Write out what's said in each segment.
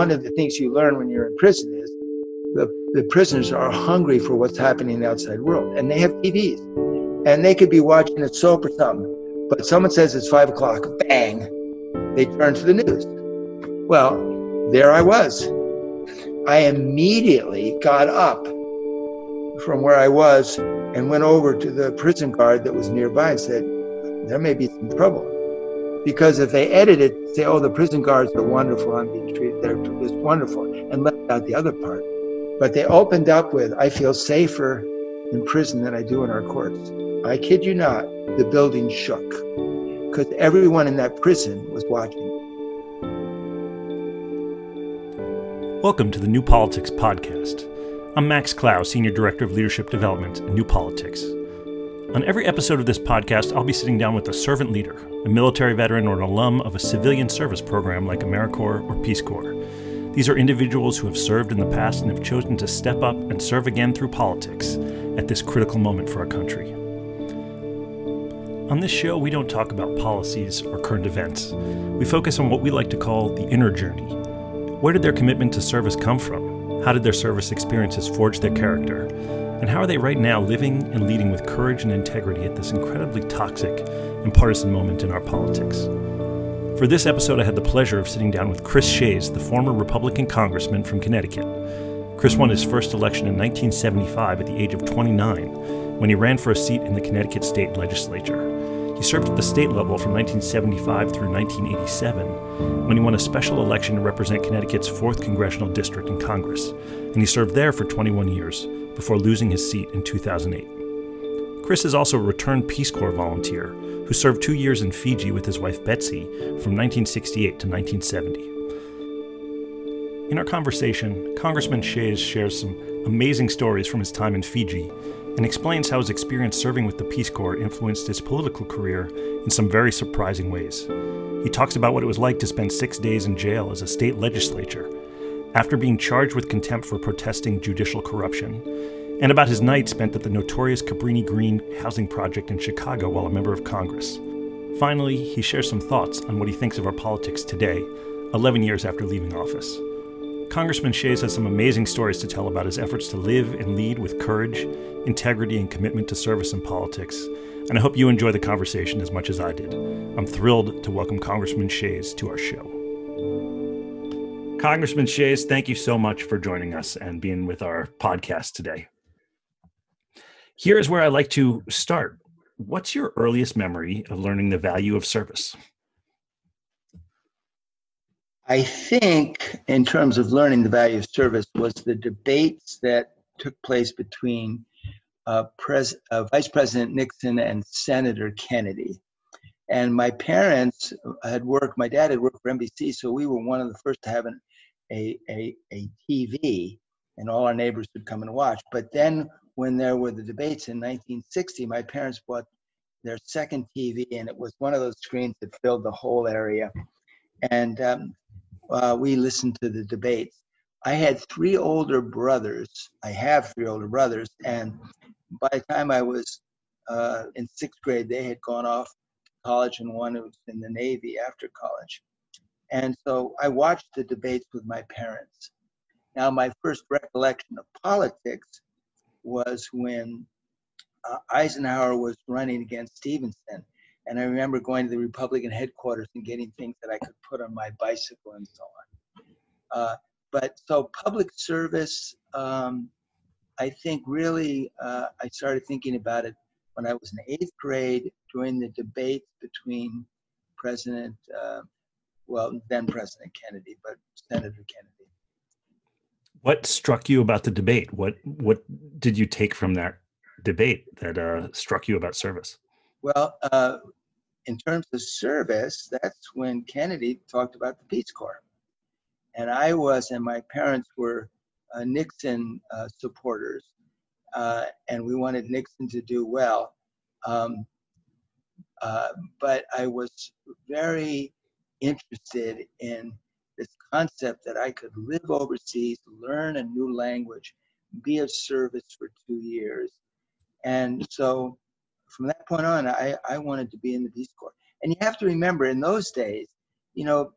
one of the things you learn when you're in prison is the, the prisoners are hungry for what's happening in the outside world. And they have TVs. And they could be watching a soap or something. But someone says it's five o'clock, bang, they turn to the news. Well, there I was. I immediately got up from where I was and went over to the prison guard that was nearby and said, There may be some trouble. Because if they edit it, say, Oh, the prison guards are wonderful, I'm being treated, they're just wonderful, and left out the other part. But they opened up with, I feel safer in prison than I do in our courts. I kid you not, the building shook because everyone in that prison was watching. Welcome to the New Politics Podcast. I'm Max Clow, Senior Director of Leadership Development at New Politics. On every episode of this podcast, I'll be sitting down with a servant leader, a military veteran, or an alum of a civilian service program like AmeriCorps or Peace Corps. These are individuals who have served in the past and have chosen to step up and serve again through politics at this critical moment for our country. On this show, we don't talk about policies or current events. We focus on what we like to call the inner journey. Where did their commitment to service come from? How did their service experiences forge their character? And how are they right now living and leading with courage and integrity at this incredibly toxic and partisan moment in our politics? For this episode, I had the pleasure of sitting down with Chris Shays, the former Republican congressman from Connecticut. Chris won his first election in 1975 at the age of 29 when he ran for a seat in the Connecticut state legislature. He served at the state level from 1975 through 1987 when he won a special election to represent Connecticut's 4th congressional district in Congress, and he served there for 21 years before losing his seat in 2008. Chris is also a returned Peace Corps volunteer who served two years in Fiji with his wife Betsi from 1968 to 1970. In our conversation, Congressman Shays shares some amazing stories from his time in Fiji and explains how his experience serving with the Peace Corps influenced his political career in some very surprising ways. He talks about what it was like to spend six days in jail as a state legislature after being charged with contempt for protesting judicial corruption, and about his night spent at the notorious Cabrini Green housing project in Chicago while a member of Congress. Finally, he shares some thoughts on what he thinks of our politics today, 11 years after leaving office. Congressman Shays has some amazing stories to tell about his efforts to live and lead with courage, integrity, and commitment to service in politics, and I hope you enjoy the conversation as much as I did. I'm thrilled to welcome Congressman Shays to our show. Congressman Shays, thank you so much for joining us and being with our podcast today. Here's where I like to start. What's your earliest memory of learning the value of service? I think, in terms of learning the value of service, was the debates that took place between uh, Pres- uh, Vice President Nixon and Senator Kennedy. And my parents had worked, my dad had worked for NBC, so we were one of the first to have an, a, a, a TV, and all our neighbors would come and watch. But then when there were the debates in 1960, my parents bought their second TV, and it was one of those screens that filled the whole area. And um, uh, we listened to the debates. I had three older brothers. I have three older brothers, and by the time I was uh, in sixth grade, they had gone off to college, and one was in the Navy after college. And so I watched the debates with my parents. Now, my first recollection of politics was when uh, Eisenhower was running against Stevenson. And I remember going to the Republican headquarters and getting things that I could put on my bicycle and so on. Uh, but so public service, um, I think really, uh, I started thinking about it when I was in eighth grade during the debate between President, uh, well, then President Kennedy, but Senator Kennedy. What struck you about the debate? What what did you take from that debate that uh, struck you about service? Well, uh, in terms of service, that's when Kennedy talked about the Peace Corps. And I was, and my parents were uh, Nixon uh, supporters, uh, and we wanted Nixon to do well. Um, uh, but I was very interested in this concept that I could live overseas, learn a new language, be of service for two years. And so from that point on, I, I wanted to be in the Peace Corps. And you have to remember, in those days, you know,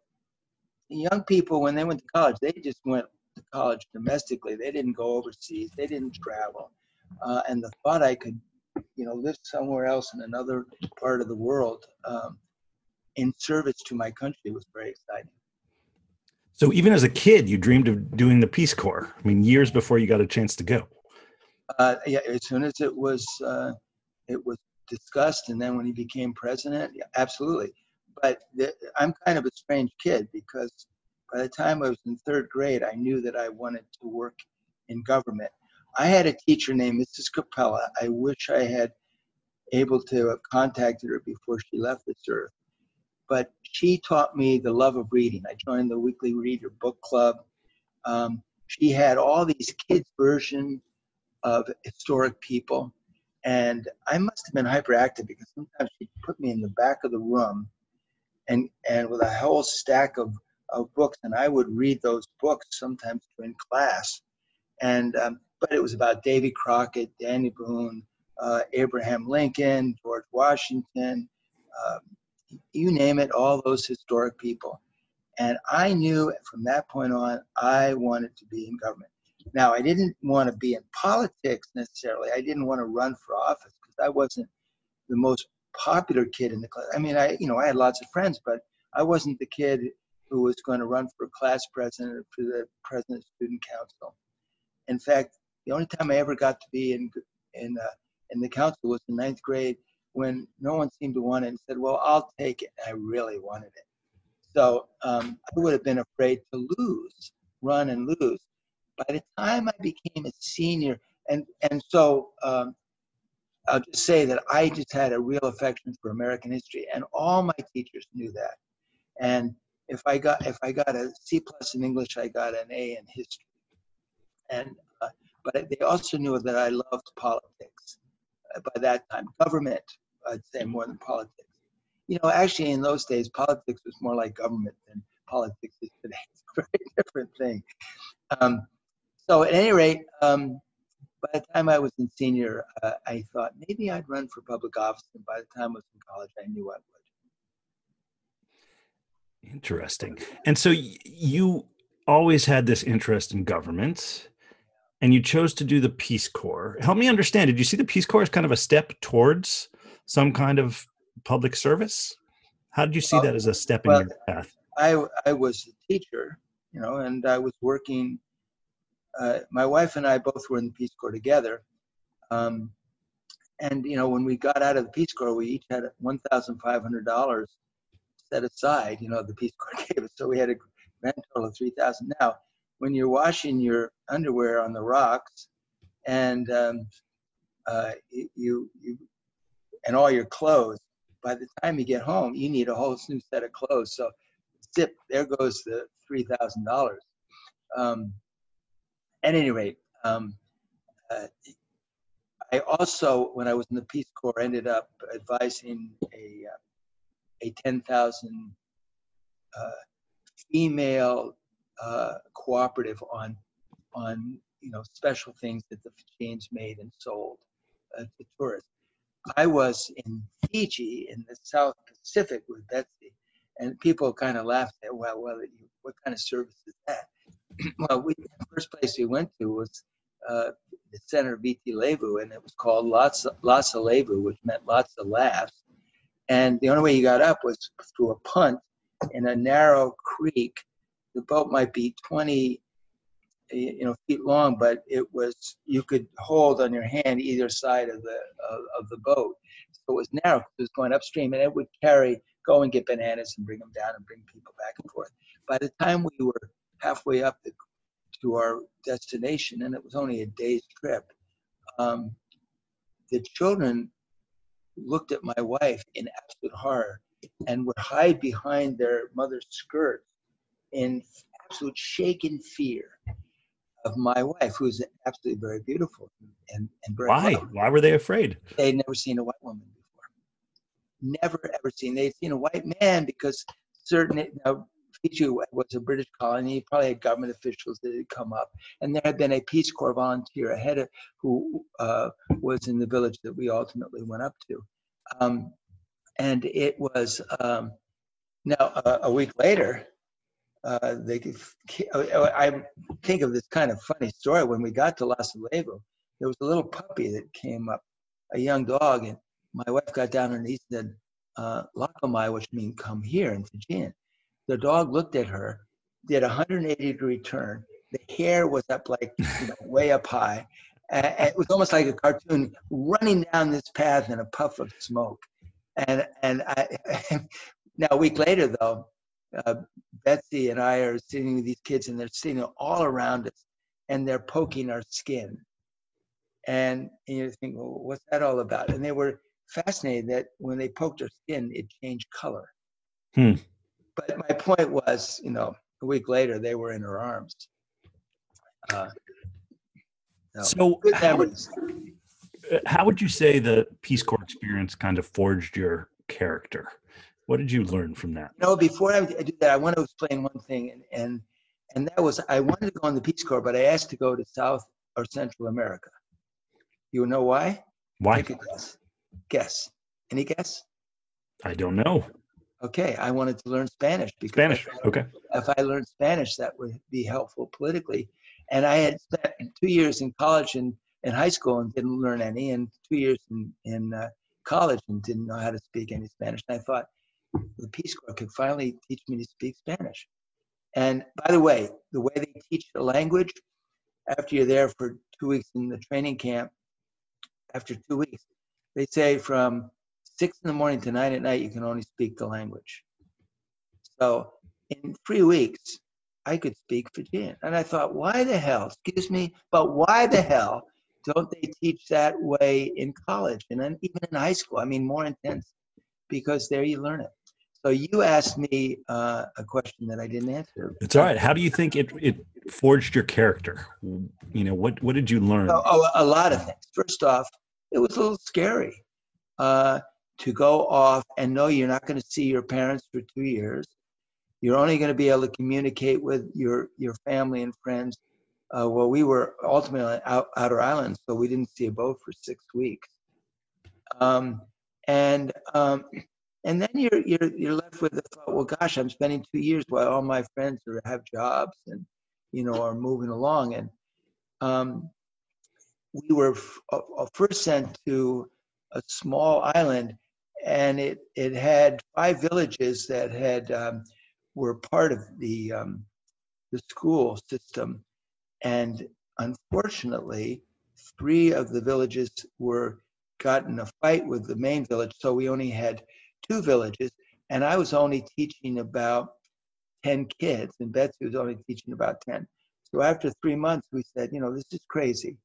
young people, when they went to college, they just went to college domestically. They didn't go overseas. They didn't travel. Uh, and the thought I could, you know, live somewhere else in another part of the world um, in service to my country was very exciting. So even as a kid, you dreamed of doing the Peace Corps. I mean, years before you got a chance to go. Uh, yeah, as soon as it was uh, it was discussed, and then when he became president, yeah, absolutely. But the, I'm kind of a strange kid because by the time I was in third grade, I knew that I wanted to work in government. I had a teacher named Mrs. Capella. I wish I had able to have contacted her before she left this earth. But she taught me the love of reading. I joined the weekly reader book club. Um, she had all these kids' versions of historic people. And I must have been hyperactive because sometimes she'd put me in the back of the room and, and with a whole stack of, of books, and I would read those books sometimes in class. And um, but it was about Davy Crockett, Danny Boone, uh, Abraham Lincoln, George Washington, um, you name it, all those historic people. And I knew from that point on, I wanted to be in government. Now, I didn't want to be in politics necessarily. I didn't want to run for office because I wasn't the most popular kid in the class. I mean, I you know I had lots of friends, but I wasn't the kid who was going to run for class president or for the president of student council. In fact, the only time I ever got to be in in uh, in the council was in ninth grade when no one seemed to want it and said, "Well, I'll take it." I really wanted it, so um, I would have been afraid to lose, run and lose. By the time I became a senior, and and so um, I'll just say that I just had a real affection for American history, and all my teachers knew that. And if I got if I got a C plus in English, I got an A in history. And uh, but they also knew that I loved politics. Uh, by that time, government, I'd say more than politics. You know, actually, in those days, politics was more like government than politics is today. It's a very different thing. Um, so, at any rate, um, by the time I was in senior, uh, I thought maybe I'd run for public office. And by the time I was in college, I knew I would. Interesting. And so you always had this interest in government and you chose to do the Peace Corps. Help me understand. Did you see the Peace Corps as kind of a step towards some kind of public service? How did you see that as a step well, in your path? I, I was a teacher, you know, and I was working uh, my wife and I both were in the Peace Corps together. Um, and you know, when we got out of the Peace Corps, we each had one thousand five hundred dollars set aside. You know, the Peace Corps gave us, so we had a grand total of three thousand. Now, when you're washing your underwear on the rocks, and um, uh, you you and all your clothes, by the time you get home, you need a whole new set of clothes. So, zip, there goes the three thousand dollars. Um, at any rate, um, uh, I also, when I was in the Peace Corps, ended up advising a uh, a 10,000 uh, female uh, cooperative on on you know special things that the chains made and sold uh, to tourists. I was in Fiji in the South Pacific with Betsi, and people kind of laughed at, well, well, what kind of service is that? well, we, the first place we went to was uh, the center of Viti Levu, and it was called Lhasa, Lhasa Levu, which meant lots of laughs. And the only way you got up was through a punt in a narrow creek. The boat might be 20 you know feet long but it was you could hold on your hand either side of the of, of the boat so it was narrow it was going upstream and it would carry go and get bananas and bring them down and bring people back and forth by the time we were halfway up the, to our destination, and it was only a day's trip. Um, the children looked at my wife in absolute horror and would hide behind their mother's skirt in absolute shaken fear of my wife, who's absolutely very beautiful and, and very why? Why were they afraid? They'd never seen a white woman before. Never ever seen. They'd seen a white man because certain now Fiji was a British colony. Probably had government officials that had come up, and there had been a Peace Corps volunteer ahead of who uh, was in the village that we ultimately went up to, um, and it was um, now uh, a week later. Uh, they I think of this kind of funny story. When we got to Las Vegas, there was a little puppy that came up, a young dog, and my wife got down on her knees and said, uh, Lakamai, which means come here in Fijian. The dog looked at her, did a 180 degree turn. The hair was up like you know, way up high. And it was almost like a cartoon running down this path in a puff of smoke. And and I, now a week later though, uh, Betsi and I are sitting with these kids and they're sitting all around us and they're poking our skin. And, and you think, well, what's that all about? And they were fascinated that when they poked her skin, it changed color. Hmm. But my point was, you know, a week later, they were in her arms. Uh, so, so how, would, uh, how would you say the Peace Corps experience kind of forged your character? What did you learn from that? no, before I do that, I want to explain one thing, and and, and that was I wanted to go in the Peace Corps, but I asked to go to South or Central America. You know why? Why? Take a guess. Guess. Any guess? I don't know. Okay, I wanted to learn Spanish because Spanish. If okay. If I learned Spanish, that would be helpful politically. And I had spent two years in college and in high school and didn't learn any, and two years in in uh, college and didn't know how to speak any Spanish. And I thought the Peace Corps could finally teach me to speak Spanish. And by the way, the way they teach the language, after you're there for two weeks in the training camp, after two weeks, they say from six in the morning to nine at night, you can only speak the language. So in three weeks, I could speak Fijian. And I thought, why the hell, excuse me, but why the hell don't they teach that way in college and then even in high school? I mean, more intense because there you learn it. So you asked me uh, a question that I didn't answer. It's all right. How do you think it, it forged your character? You know, what, what did you learn? Oh, oh a lot of things. First off, it was a little scary uh, to go off and know you're not going to see your parents for two years. You're only going to be able to communicate with your, your family and friends. Uh, well, we were ultimately out, outer islands, so we didn't see a boat for six weeks. Um, and um, and then you're you're you're left with the thought, well, gosh, I'm spending two years while all my friends are have jobs and you know are moving along, and um, we were f- uh, first sent to a small island, and it it had five villages that had um, were part of the um, the school system, and unfortunately, three of the villages were got in a fight with the main village, so we only had two villages, and I was only teaching about 10 kids, and Betsi was only teaching about 10. So after three months, we said, you know, this is crazy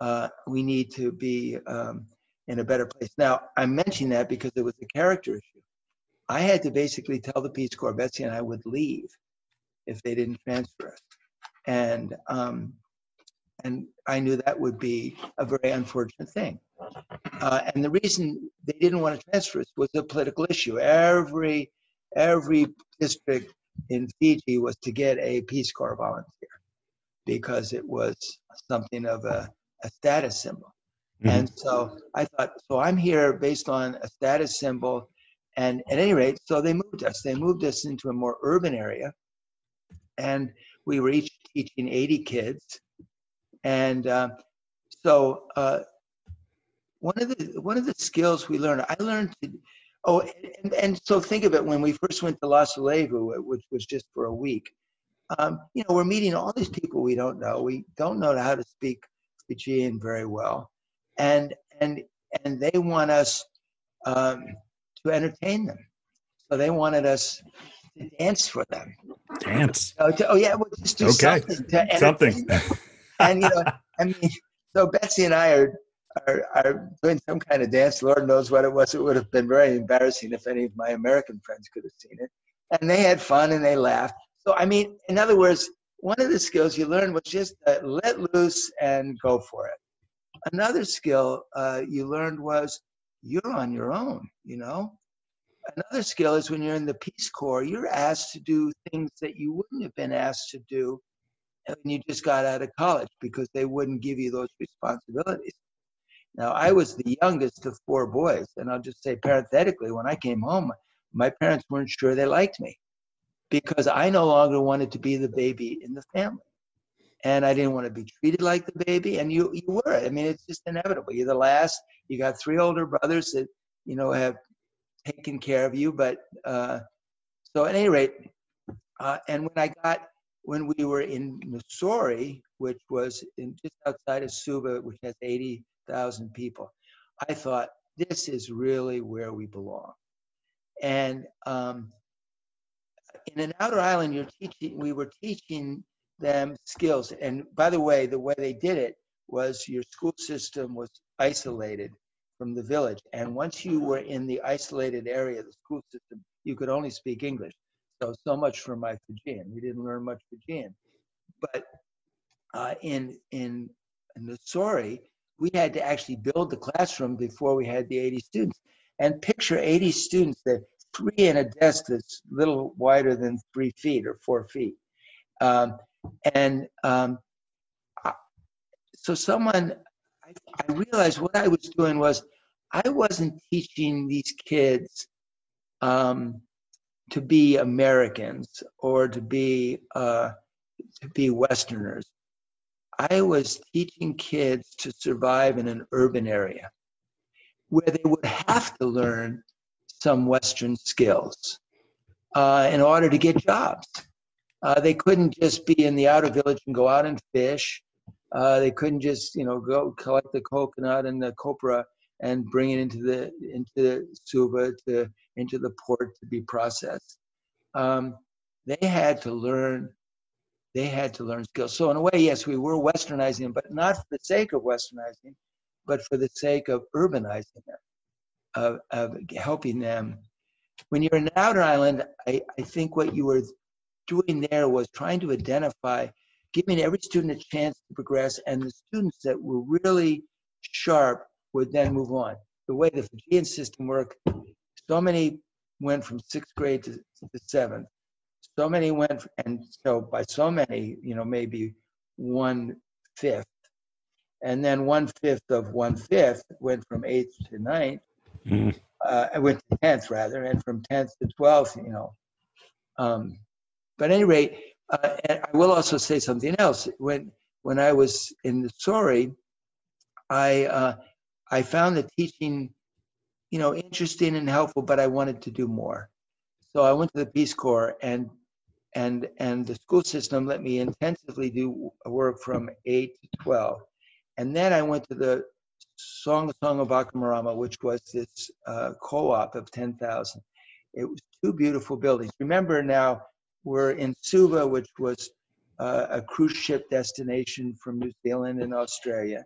uh, we need to be um, in a better place. Now, I'm mentioning that because it was a character issue. I had to basically tell the Peace Corps, Betsi and I would leave if they didn't transfer us. And, um, and I knew that would be a very unfortunate thing. Uh, and the reason they didn't want to transfer us was a political issue. Every, every district in Fiji was to get a Peace Corps volunteer because it was something of a a status symbol. Mm-hmm. And so I thought, so I'm here based on a status symbol. And at any rate, so they moved us. They moved us into a more urban area. And we were each teaching 80 kids. And uh, so uh, one of the one of the skills we learned, I learned to, oh, and, and so think of it when we first went to Las Levu, which was just for a week. Um, you know, we're meeting all these people we don't know. We don't know how to speak Fijian very well, and and and they want us um, to entertain them. So they wanted us to dance for them. Dance. So to, oh yeah, we'll just do okay. something. To something. And you know, I mean, so Betsi and I are, are are doing some kind of dance. Lord knows what it was. It would have been very embarrassing if any of my American friends could have seen it. And they had fun and they laughed. So I mean, in other words, one of the skills you learned was just uh, let loose and go for it. Another skill uh, you learned was you're on your own, you know? Another skill is when you're in the Peace Corps, you're asked to do things that you wouldn't have been asked to do when you just got out of college because they wouldn't give you those responsibilities. Now, I was the youngest of four boys, and I'll just say parenthetically, when I came home, my parents weren't sure they liked me because I no longer wanted to be the baby in the family. And I didn't want to be treated like the baby. And you, you were. I mean, it's just inevitable. You're the last. You got three older brothers that, you know, have taken care of you. But uh, so at any rate, uh, and when I got, when we were in Nausori, which was in just outside of Suva, which has 80,000 people, I thought, this is really where we belong. And um, in an outer island, you're teaching, we were teaching them skills. And by the way, the way they did it was your school system was isolated from the village. And once you were in the isolated area of the school system, you could only speak English. So, so much for my Fijian. We didn't learn much Fijian. But uh, in, in, in Nausori, we had to actually build the classroom before we had the 80 students. And picture 80 students that three in a desk that's a little wider than three feet or four feet. Um, and um, so someone, I, I realized what I was doing was I wasn't teaching these kids um, to be Americans or to be uh, to be Westerners. I was teaching kids to survive in an urban area where they would have to learn some Western skills uh, in order to get jobs. Uh, they couldn't just be in the outer village and go out and fish. Uh, they couldn't just, you know, go collect the coconut and the copra and bring it into the into the Suva to into the port to be processed. Um, they had to learn they had to learn skills. So in a way, yes, we were westernizing them, but not for the sake of westernizing, but for the sake of urbanizing them, of, of helping them. When you're in outer island, I, I think what you were doing there was trying to identify, giving every student a chance to progress, and the students that were really sharp would then move on. The way the Fijian system worked, so many went from sixth grade to, to seventh so many went, and so by so many, you know, maybe one fifth, and then one fifth of one fifth went from eighth to ninth. Mm. Uh, went to tenth rather, and from tenth to twelfth, you know. Um, but at any rate, uh, I will also say something else. When when I was in the Sori, I uh, I found the teaching, you know, interesting and helpful, but I wanted to do more. So I went to the Peace Corps, and and and the school system let me intensively do work from 8 to 12 and then i went to the song song of Akamorama, which was this uh, co-op of 10,000 it was two beautiful buildings. Remember now we're in suva which was uh, a cruise ship destination from new zealand and australia.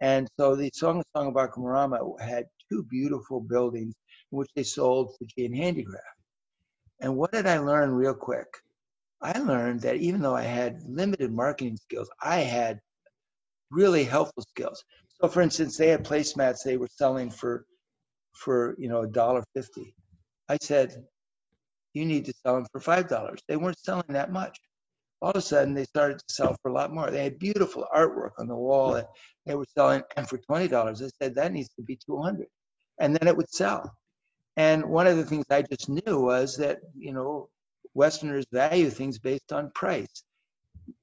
And so the song song of Akamorama had two beautiful buildings in which they sold fijian handicraft and what did i learn real quick I learned that even though I had limited marketing skills, I had really helpful skills. So, for instance, they had placemats they were selling for, for you know, a dollar fifty. I said, you need to sell them for five dollars. They weren't selling that much. All of a sudden, they started to sell for a lot more. They had beautiful artwork on the wall that they were selling, and for twenty dollars, I said that needs to be two hundred, and then it would sell. And one of the things I just knew was that you know Westerners value things based on price.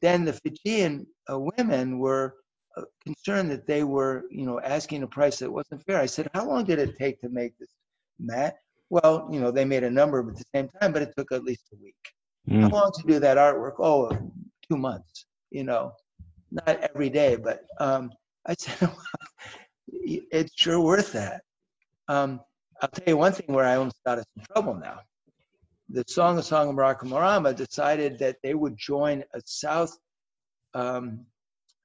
Then the Fijian uh, women were uh, concerned that they were, you know, asking a price that wasn't fair. I said, "How long did it take to make this mat?" Well, you know, they made a number at the same time, but it took at least a week. Mm. How long to do that artwork? Oh, two months. You know, not every day, but um, I said, "It's sure worth that." Um, I'll tell you one thing where I almost got us in trouble now the Soqosoqo Vakamarama decided that they would join a South, um,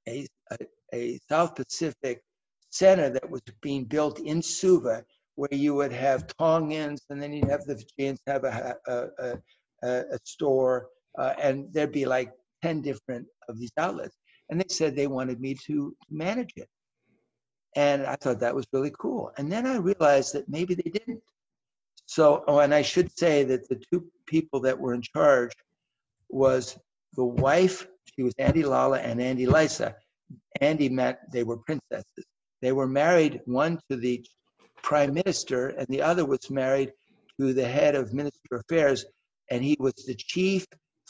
a, a, a, South Pacific center that was being built in Suva, where you would have Tongans, and then you'd have the Fijians have a, a, a, a store, uh, and there'd be like 10 different of these outlets. And they said they wanted me to manage it. And I thought that was really cool. And then I realized that maybe they didn't. So, oh, and I should say that the two people that were in charge was the wife, she was Adi Lala and Adi Lisa. Adi meant they were princesses. They were married, one to the prime minister, and the other was married to the head of minister affairs. and he was the chief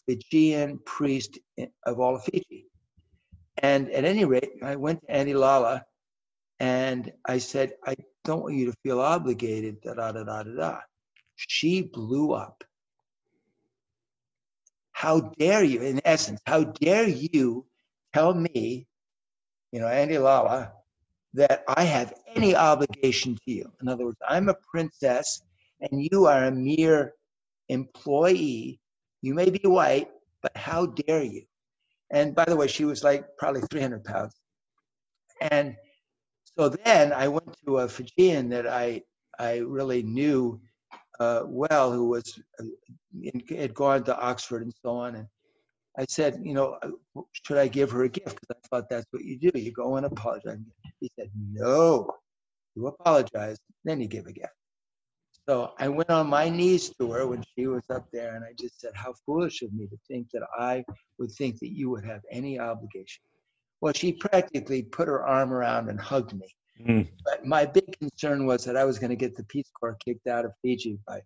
Fijian priest of all of Fiji. And at any rate, I went to Adi Lala and I said, I don't want you to feel obligated, da da da da da da. She blew up. How dare you, in essence, how dare you tell me, you know, Adi Lala, that I have any obligation to you? In other words, I'm a princess and you are a mere employee. You may be white, but how dare you? And by the way, she was like probably 300 pounds. And so then I went to a Fijian that I, I really knew uh, well, who was uh, in, had gone to Oxford and so on. And I said, you know, uh, should I give her a gift? Because I thought that's what you do. You go and apologize. He said, no, you apologize, then you give a gift. So I went on my knees to her when she was up there, and I just said, How foolish of me to think that I would think that you would have any obligation. Well, she practically put her arm around and hugged me. Mm. But my big concern was that I was going to get the Peace Corps kicked out of Fiji by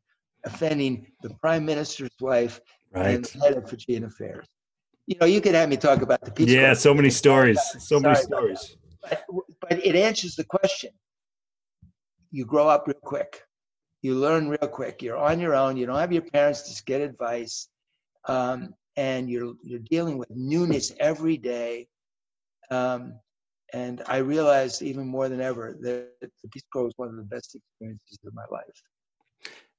offending the Prime Minister's wife right. and the head of Fijian affairs. You know, you could have me talk about the Peace Corps. yeah, Corps. so many stories. So many stories. But, but it answers the question. You grow up real quick. You learn real quick. You're on your own. You don't have your parents to get advice. Um, and you're you're dealing with newness every day. Um, and I realized even more than ever that the Peace Corps was one of the best experiences of my life.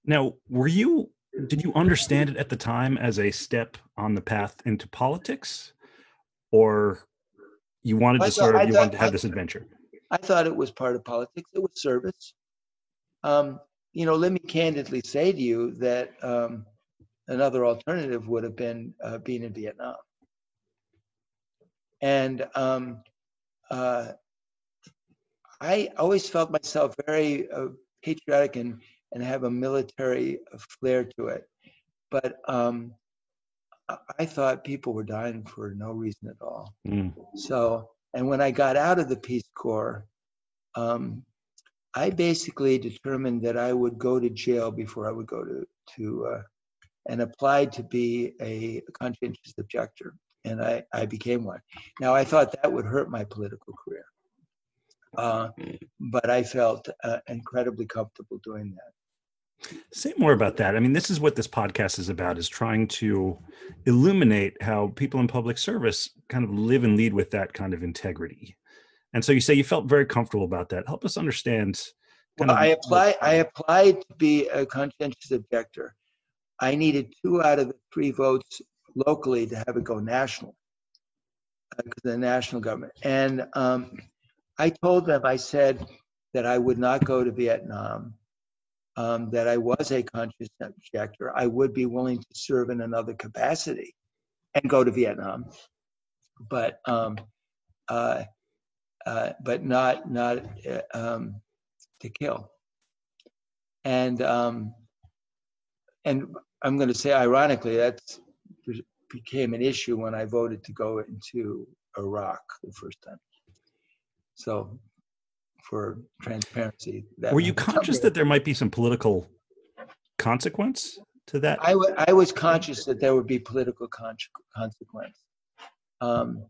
Now, were you? Did you understand it at the time as a step on the path into politics, or you wanted to sort of you thought, wanted to have I, this adventure? I thought it was part of politics. It was service. Um, you know, let me candidly say to you that um, another alternative would have been uh, being in Vietnam. And um, uh, I always felt myself very uh, patriotic and, and have a military flair to it. But um, I thought people were dying for no reason at all. Mm. So, and when I got out of the Peace Corps, um, I basically determined that I would go to jail before I would go to, to uh, and applied to be a conscientious objector and I, I became one. Now, I thought that would hurt my political career, uh, but I felt uh, incredibly comfortable doing that. Say more about that. I mean, this is what this podcast is about: is trying to illuminate how people in public service kind of live and lead with that kind of integrity. And so, you say you felt very comfortable about that. Help us understand. Well, I applied. I applied to be a conscientious objector. I needed two out of the three votes locally to have it go national because uh, the national government. And um, I told them, I said that I would not go to Vietnam, um, that I was a conscious objector. I would be willing to serve in another capacity and go to Vietnam, but um, uh, uh, but not not uh, um, to kill. And um, and I'm going to say, ironically, that's became an issue when I voted to go into Iraq the first time. So, for transparency, were you conscious that there might be some political consequence to that? I, w- I was conscious that there would be political con- consequence. Um,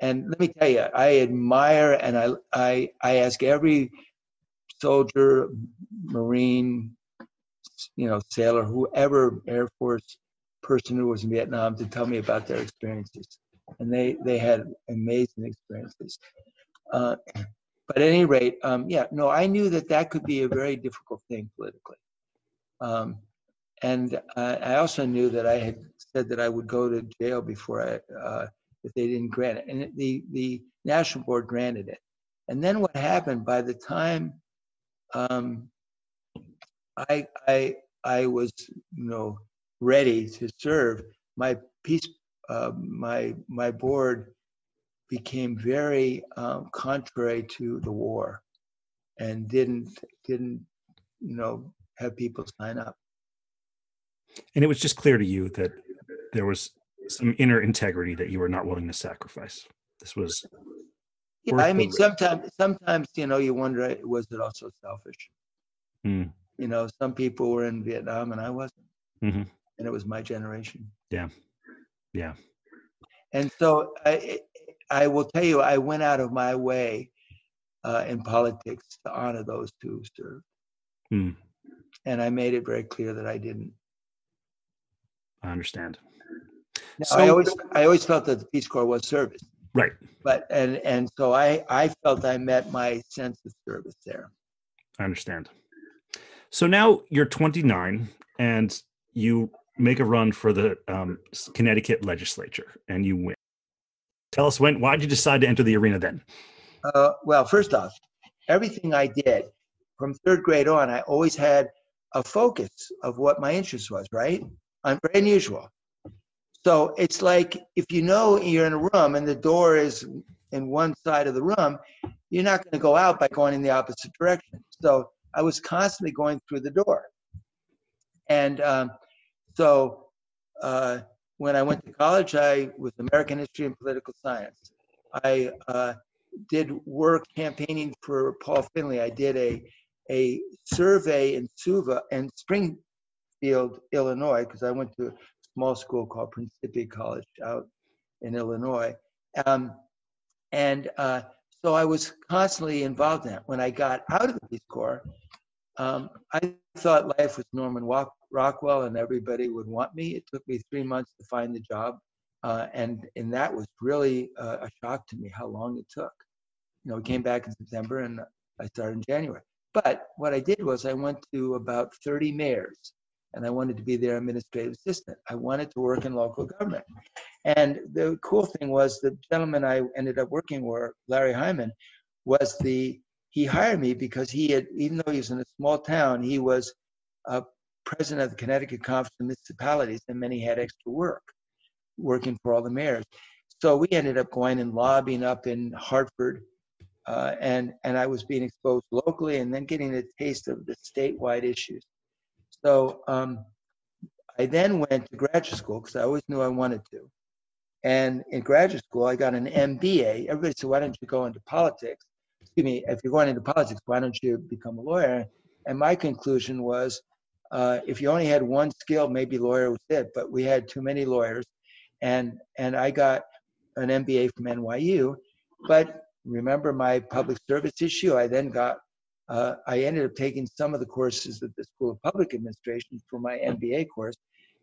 and let me tell you, I admire and I, I, I ask every soldier, Marine, you know, sailor, whoever, Air Force person who was in Vietnam to tell me about their experiences, and they they had amazing experiences. Uh, but at any rate, um, yeah, no, I knew that that could be a very difficult thing politically, um, and uh, I also knew that I had said that I would go to jail before I uh, if they didn't grant it, and the the national board granted it. And then what happened by the time um, I I I was you know ready to serve, my peace, uh, my my board became very um, contrary to the war, and didn't didn't you know have people sign up. And it was just clear to you that there was some inner integrity that you were not willing to sacrifice. This was. Yeah, I mean, sometimes sometimes you know you wonder was it also selfish? Mm. You know, some people were in Vietnam and I wasn't. Mm-hmm and it was my generation. Yeah. Yeah. And so I, I will tell you, I went out of my way uh, in politics to honor those who served. Hmm. And I made it very clear that I didn't. I understand. Now, I always, I always felt that the Peace Corps was service, right. but and and so I, I felt I met my sense of service there. I understand. So now you're 29 and you make a run for the um, Connecticut legislature and you win. Tell us when, why did you decide to enter the arena then? Uh, well, first off, everything I did from third grade on, I always had a focus of what my interest was, right? I'm very unusual. So it's like if you know you're in a room and the door is in one side of the room, you're not going to go out by going in the opposite direction. So I was constantly going through the door. And um, so uh, when I went to college, I was American history and political science. I uh, did work campaigning for Paul Findley. I did a a survey in Suva and Springfield, Illinois, because I went to a small school called Principia College out in Illinois. Um, and uh, so I was constantly involved in that. When I got out of the Peace Corps, um, I thought life was Norman Rockwell and everybody would want me. It took me three months to find the job. Uh, and, and that was really uh, a shock to me how long it took. You know, we came back in September and I started in January. But what I did was I went to about 30 mayors and I wanted to be their administrative assistant. I wanted to work in local government. And the cool thing was the gentleman I ended up working with, Larry Hyman, was the he hired me because he had, even though he was in a small town, he was a president of the Connecticut Conference of Municipalities, and many had extra work working for all the mayors. So we ended up going and lobbying up in Hartford, uh, and and I was being exposed locally, and then getting a taste of the statewide issues. So um, I then went to graduate school because I always knew I wanted to. And in graduate school, I got an MBA. Everybody said, "Why don't you go into politics?" excuse me, if you're going into politics, why don't you become a lawyer? And my conclusion was, uh, if you only had one skill, maybe lawyer was it. But we had too many lawyers, and and I got an MBA from NYU. But remember my public service issue. I then got. Uh, I ended up taking some of the courses at the School of Public Administration for my MBA course,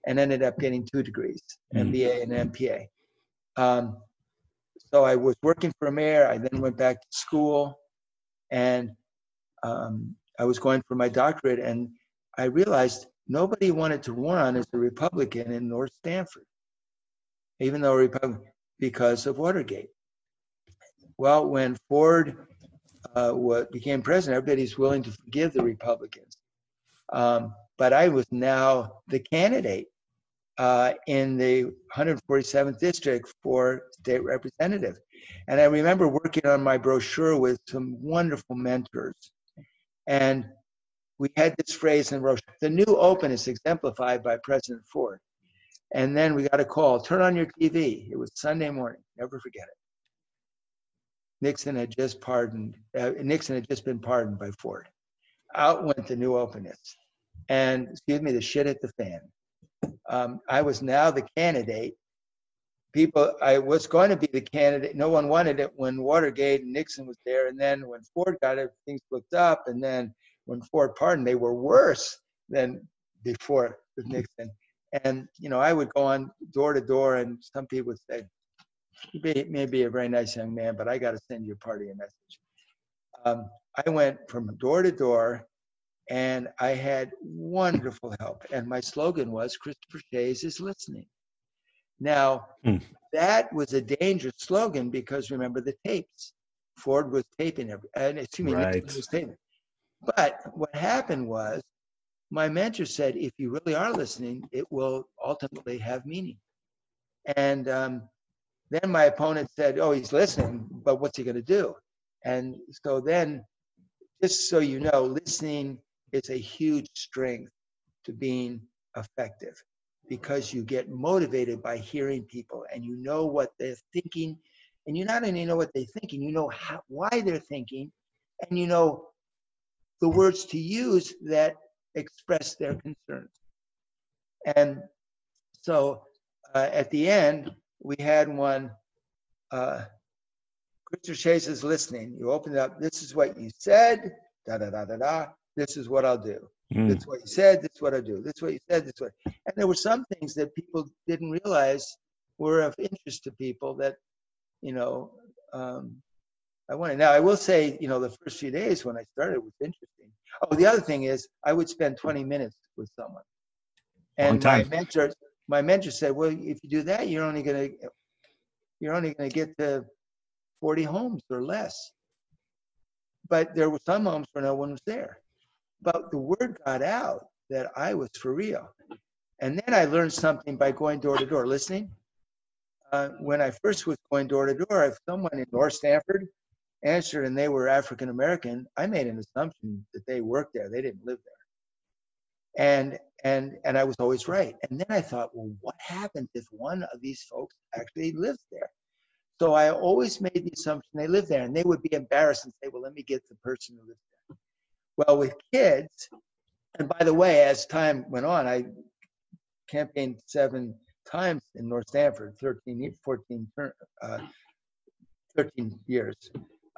and ended up getting two degrees, mm. MBA and MPA. Um, so I was working for a mayor. I then went back to school, and um, I was going for my doctorate. And I realized nobody wanted to run as a Republican in North Stamford, even though Republican, because of Watergate. Well, when Ford uh, became president, everybody's willing to forgive the Republicans. Um, but I was now the candidate uh, in the 147th district for state representative. And I remember working on my brochure with some wonderful mentors. And we had this phrase in brochure the new openness exemplified by President Ford. And then we got a call turn on your TV. It was Sunday morning, never forget it. Nixon had just pardoned, uh, Nixon had just been pardoned by Ford. Out went the new openness. And excuse me, the shit hit the fan um, I was now the candidate. People, I was going to be the candidate. No one wanted it when Watergate and Nixon was there, and then when Ford got it, things looked up, and then when Ford pardoned, they were worse than before with Nixon. And you know, I would go on door to door, and some people would say, "You may, may be a very nice young man, but I got to send your party a message." Um, I went from door to door and I had wonderful help. And my slogan was Christopher Shays is listening. Now, mm. that was a dangerous slogan because remember the tapes. Ford was taping every, and excuse me, right. was taping. But what happened was my mentor said, if you really are listening, it will ultimately have meaning. And um, then my opponent said, oh, he's listening, but what's he going to do? And so then, just so you know, listening is a huge strength to being effective because you get motivated by hearing people and you know what they're thinking and you not only know what they're thinking you know how, why they're thinking and you know the words to use that express their concerns and so uh, at the end, we had one. Uh, Christopher Shays is listening. You open it up. This is what you said. Da da da da da. This is what I'll do. Mm. That's what you said. That's what I do. That's what you said. That's what. And there were some things that people didn't realize were of interest to people that, you know, um, I wanted. Now I will say, you know, the first few days when I started was interesting. Oh, the other thing is, I would spend 20 minutes with someone, and my mentor, my mentor said, well, if you do that, you're only gonna, you're only gonna get to 40 homes or less. But there were some homes where no one was there. But the word got out that I was for real. And then I learned something by going door to door, listening. Uh, when I first was going door to door, if someone in North Stamford answered and they were African American, I made an assumption that they worked there. They didn't live there. And and and I was always right. And then I thought, well, what happens if one of these folks actually lives there? So I always made the assumption they live there, and they would be embarrassed and say, well, let me get the person who lives there. Well, with kids, and by the way, as time went on, I campaigned seven times in North Stamford, 13, 14, uh, 13 years.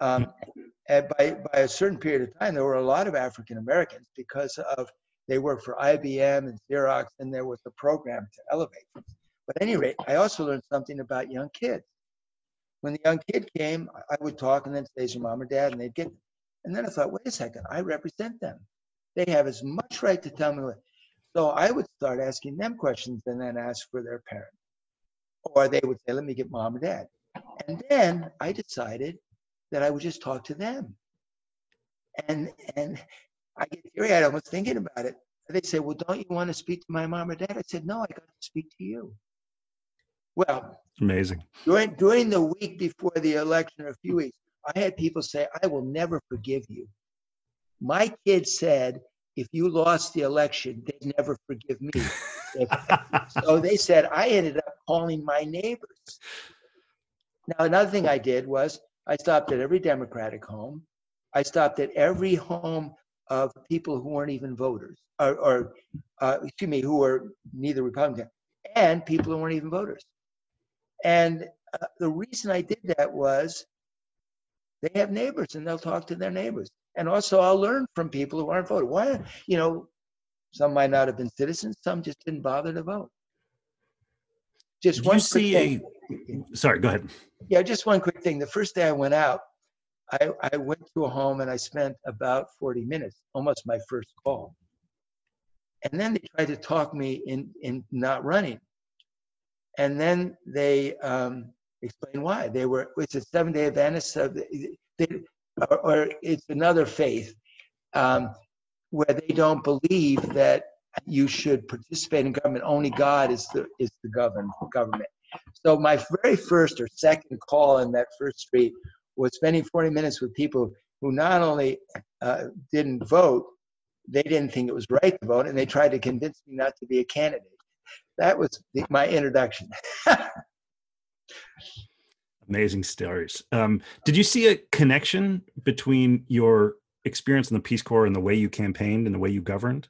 Um, and by, by a certain period of time, there were a lot of African Americans because of they worked for IBM and Xerox, and there was a program to elevate them. But at any rate, I also learned something about young kids. When the young kid came, I- would talk and then say, your mom or dad? And they'd get, and then I thought, wait a second, I represent them. They have as much right to tell me what. So I would start asking them questions and then ask for their parent. Or they would say, let me get mom or dad. And then I decided that I would just talk to them. And and I get teary eyed almost thinking about it. They say, Well, don't you want to speak to my mom or dad? I said, No, I got to speak to you. Well, Amazing. during during the week before the election, or a few weeks, I had people say, "I will never forgive you." My kids said, "If you lost the election, they'd never forgive me." So they said I ended up calling my neighbors. Now another thing I did was I stopped at every Democratic home. I stopped at every home of people who weren't even voters, or, or uh, excuse me, who were neither Republican and people who weren't even voters. And uh, the reason I did that was they have neighbors and they'll talk to their neighbors. And also, I'll learn from people who aren't voting. Why, you know, some might not have been citizens, some just didn't bother to vote. Just Do one you quick see thing. a? Sorry, go ahead. Yeah, just one quick thing. The first day I went out, I, I went to a home and I spent about 40 minutes, almost my first call. And then they tried to talk me in, in not running. And then they um, explained why. They were, it's a seven day Adventist, so they, they, or, or it's another faith um, where they don't believe that you should participate in government. Only God is the, is the govern, government. So my very first or second call in that first street was spending 40 minutes with people who not only uh, didn't vote, they didn't think it was right to vote, and they tried to convince me not to be a candidate. That was the, my introduction. Amazing stories. Um, did you see a connection between your experience in the Peace Corps and the way you campaigned and the way you governed?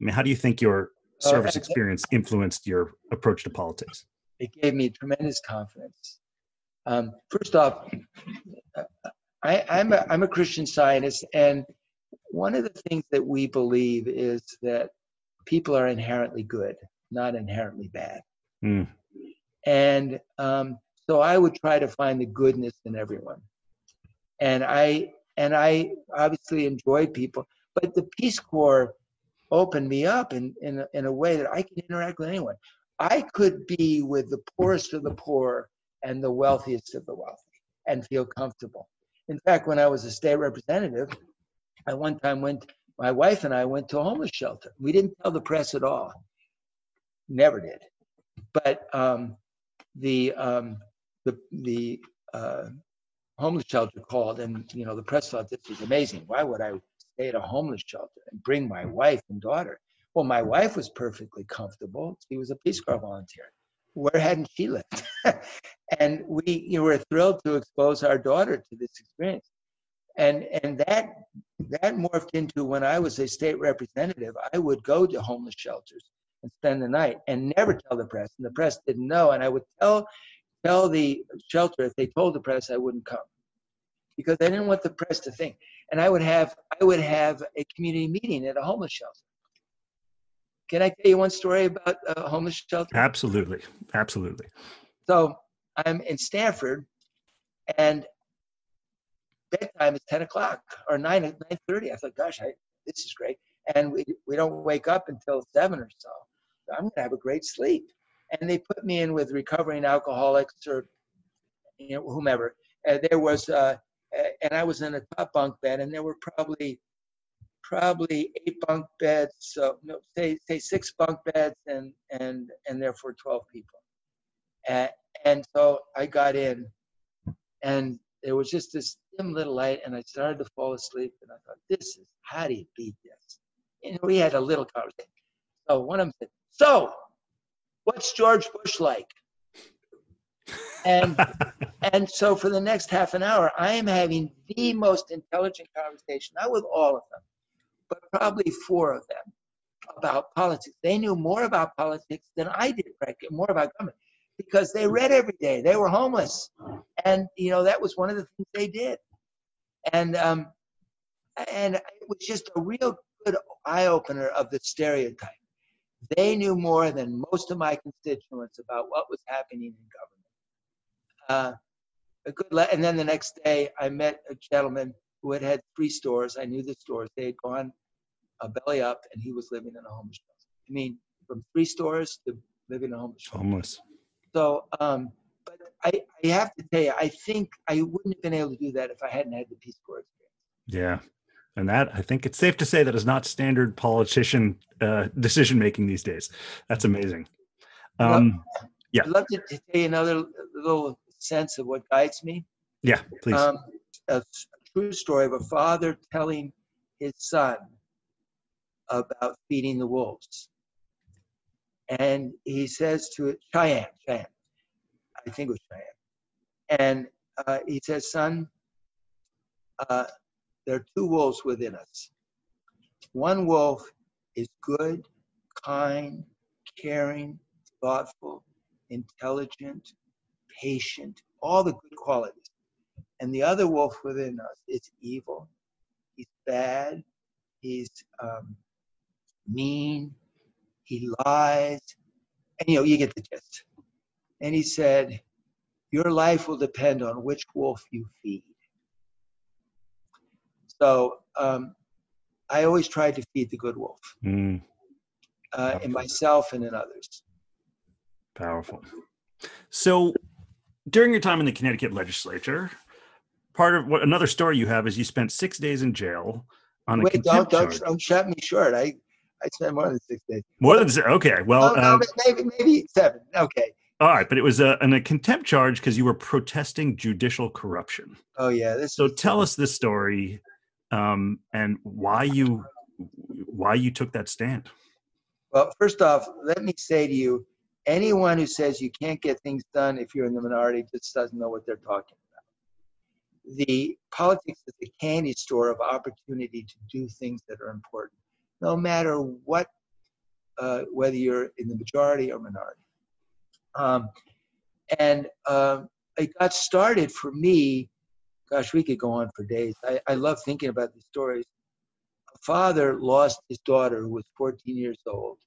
I mean, how do you think your Uh, service I- experience influenced your approach to politics? it gave me tremendous confidence. Um, first off, I, I'm, a, I'm a Christian scientist, and one of the things that we believe is that people are inherently good, not inherently bad. Mm. And um, so I would try to find the goodness in everyone. And I and I obviously enjoyed people, but the Peace Corps opened me up in, in, in a way that I can interact with anyone. I could be with the poorest of the poor and the wealthiest of the wealthy and feel comfortable. In fact, when I was a state representative, I one time went, my wife and I went to a homeless shelter. We didn't tell the press at all. Never did. But um, the, um, the, the uh, homeless shelter called and, you know, the press thought this was amazing. Why would I stay at a homeless shelter and bring my wife and daughter? Well, my wife was perfectly comfortable. She was a Peace Corps volunteer. Where hadn't she lived? and we you know, were thrilled to expose our daughter to this experience. And and that that morphed into when I was a state representative, I would go to homeless shelters and spend the night and never tell the press. And the press didn't know. And I would tell tell the shelter if they told the press I wouldn't come because I didn't want the press to think. And I would have I would have a community meeting at a homeless shelter. Can I tell you one story about a homeless shelter? Absolutely, absolutely. So I'm in Stamford, and bedtime is 10 o'clock or 9 nine thirty. I thought, gosh, I, this is great. And we, we don't wake up until 7 or so. so I'm going to have a great sleep. And they put me in with recovering alcoholics or you know, whomever. And there was, uh, and I was in a top bunk bed, and there were probably probably eight bunk beds. So no, say say six bunk beds, and and and therefore 12 people. And, and so I got in, and there was just this dim little light, and I started to fall asleep. And I thought, this is how do you beat this? And we had a little conversation. So one of them said, "So, what's George Bush like?" And and so for the next half an hour, I am having the most intelligent conversation, not with all of them, but probably four of them about politics. They knew more about politics than I did, right? more about government because they read every day. They were homeless, and you know that was one of the things they did, and um, and it was just a real good eye opener of the stereotype. They knew more than most of my constituents about what was happening in government. Uh, a good, le- and then the next day, I met a gentleman who had had three stores. I knew the stores. They had gone a belly up, and he was living in a homeless shelter. I mean, from three stores to living in a homeless shelter. Homeless. So, um, but I, I have to tell you, I think I wouldn't have been able to do that if I hadn't had the Peace Corps experience. Yeah. And that, I think it's safe to say that is not standard politician uh, decision making these days. That's amazing. Um, yeah. I'd love to, to tell you another little sense of what guides me. Yeah, please. Um, a, true story of a father telling his son about feeding the wolves. And he says to it, Cheyenne, Cheyenne, I think it was Cheyenne. And uh, he says, son, uh, there are two wolves within us. One wolf is good, kind, caring, thoughtful, intelligent, patient, all the good qualities. And the other wolf within us is evil. He's bad. He's um, mean. He lies. And you know, you get the gist. And he said, Your life will depend on which wolf you feed. So um, I always tried to feed the good wolf Mm, uh, in myself and in others. powerful. So, during your time in the Connecticut legislature, part of what another story you have is you spent six days in jail on a Wait, don't, contempt don't, charge. don't shut me short. I, I spent more than six days. More than six? okay. Well, oh, no, uh, maybe, maybe seven. Okay. all right, but it was a, an, a contempt charge because you were protesting judicial corruption. Oh, yeah. This So tell us this story um, and why you why you took that stand. Well, first off, let me say to you anyone who says you can't get things done if you're in the minority just doesn't know what they're talking about. The politics is a candy store of opportunity to do things that are important, no matter what, uh, whether you're in the majority or minority. Um, and um, it got started for me. Gosh, we could go on for days. I, I love thinking about these stories. A father lost his daughter who was 14 years old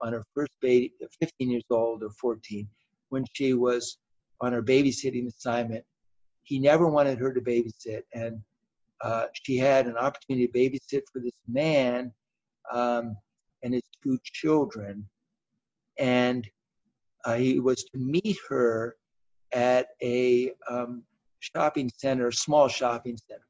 on her first baby, 15 years old or 14, when she was on her babysitting assignment. He never wanted her to babysit, and uh, she had an opportunity to babysit for this man um, and his two children. And uh, he was to meet her at a um, shopping center, small shopping center.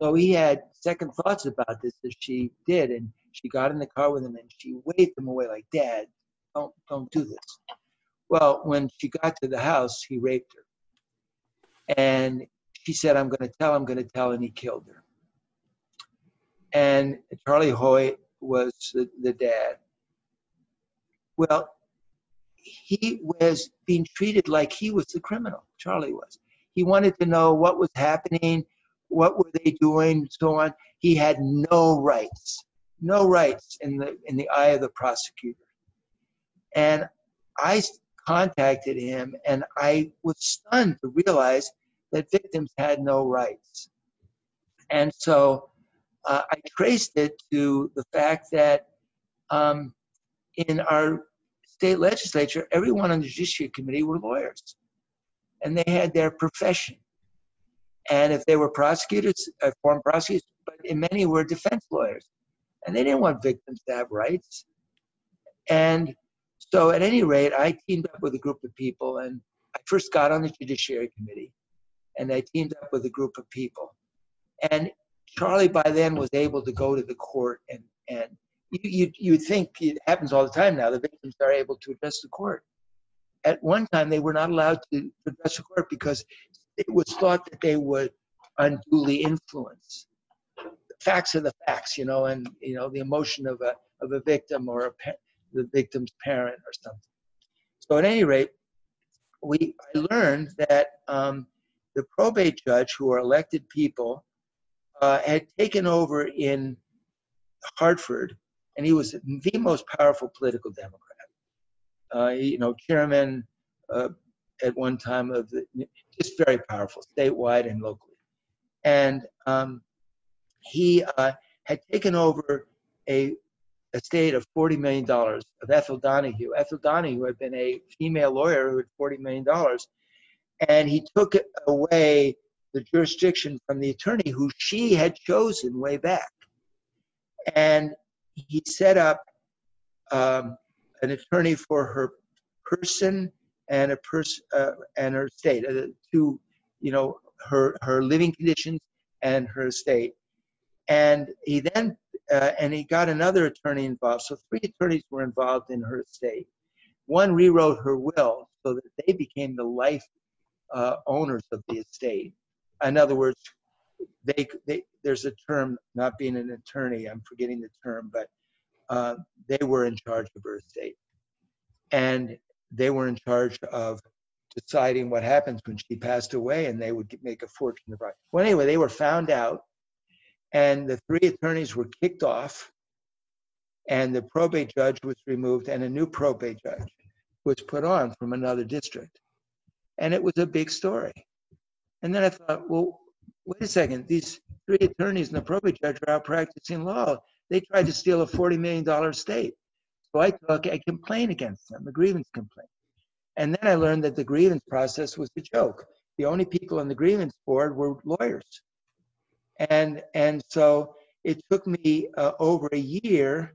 So he had second thoughts about this as she did, and she got in the car with him and she waved him away like, "Dad, don't don't do this." Well, when she got to the house, he raped her, and she said, "I'm going to tell, I'm going to tell," and he killed her. And Charlie Hoyt was the, the dad. Well, he was being treated like he was the criminal. Charlie was. He wanted to know what was happening, what were they doing, so on. He had no rights, no rights in the in the eye of the prosecutor. And I contacted him and I was stunned to realize that victims had no rights. And so uh, I traced it to the fact that um, in our state legislature, everyone on the Judiciary Committee were lawyers, and they had their profession. And if they were prosecutors, uh, former prosecutors, but in many were defense lawyers, and they didn't want victims to have rights. And so, at any rate, I teamed up with a group of people, and I first got on the Judiciary Committee, and I teamed up with a group of people. And Charlie, by then, was able to go to the court, and and you you you think it happens all the time now. The victims are able to address the court. At one time, they were not allowed to address the court because it was thought that they would unduly influence. Facts are the facts, you know, and you know the emotion of a of a victim or a the victim's parent or something. So at any rate, we I learned that um, the probate judge, who are elected people, uh, had taken over in Hartford, and he was the most powerful political Democrat. Uh, you know, chairman uh, at one time of the, just very powerful, statewide and locally. And um, he uh, had taken over a estate of $40 million of Ethel Donaghue. Ethel Donaghue had been a female lawyer who had $40 million. And he took away the jurisdiction from the attorney who she had chosen way back. And he set up um, an attorney for her person and a person uh, and her estate, uh, to you know her her living conditions and her estate. And he then uh, and he got another attorney involved. So three attorneys were involved in her estate. One rewrote her will so that they became the life uh, owners of the estate. In other words, they, they there's a term, not being an attorney, I'm forgetting the term, but uh, they were in charge of her estate. And they were in charge of deciding what happens when she passed away, and they would make a fortune. Well, anyway, they were found out and the three attorneys were kicked off, and the probate judge was removed, and a new probate judge was put on from another district. And it was a big story. And then I thought, well, wait a second, these three attorneys and the probate judge are out practicing law. They tried to steal a $40 million estate. So I took a complaint against them, a grievance complaint. And then I learned that the grievance process was a joke. The only people on the grievance board were lawyers and and so it took me uh, over a year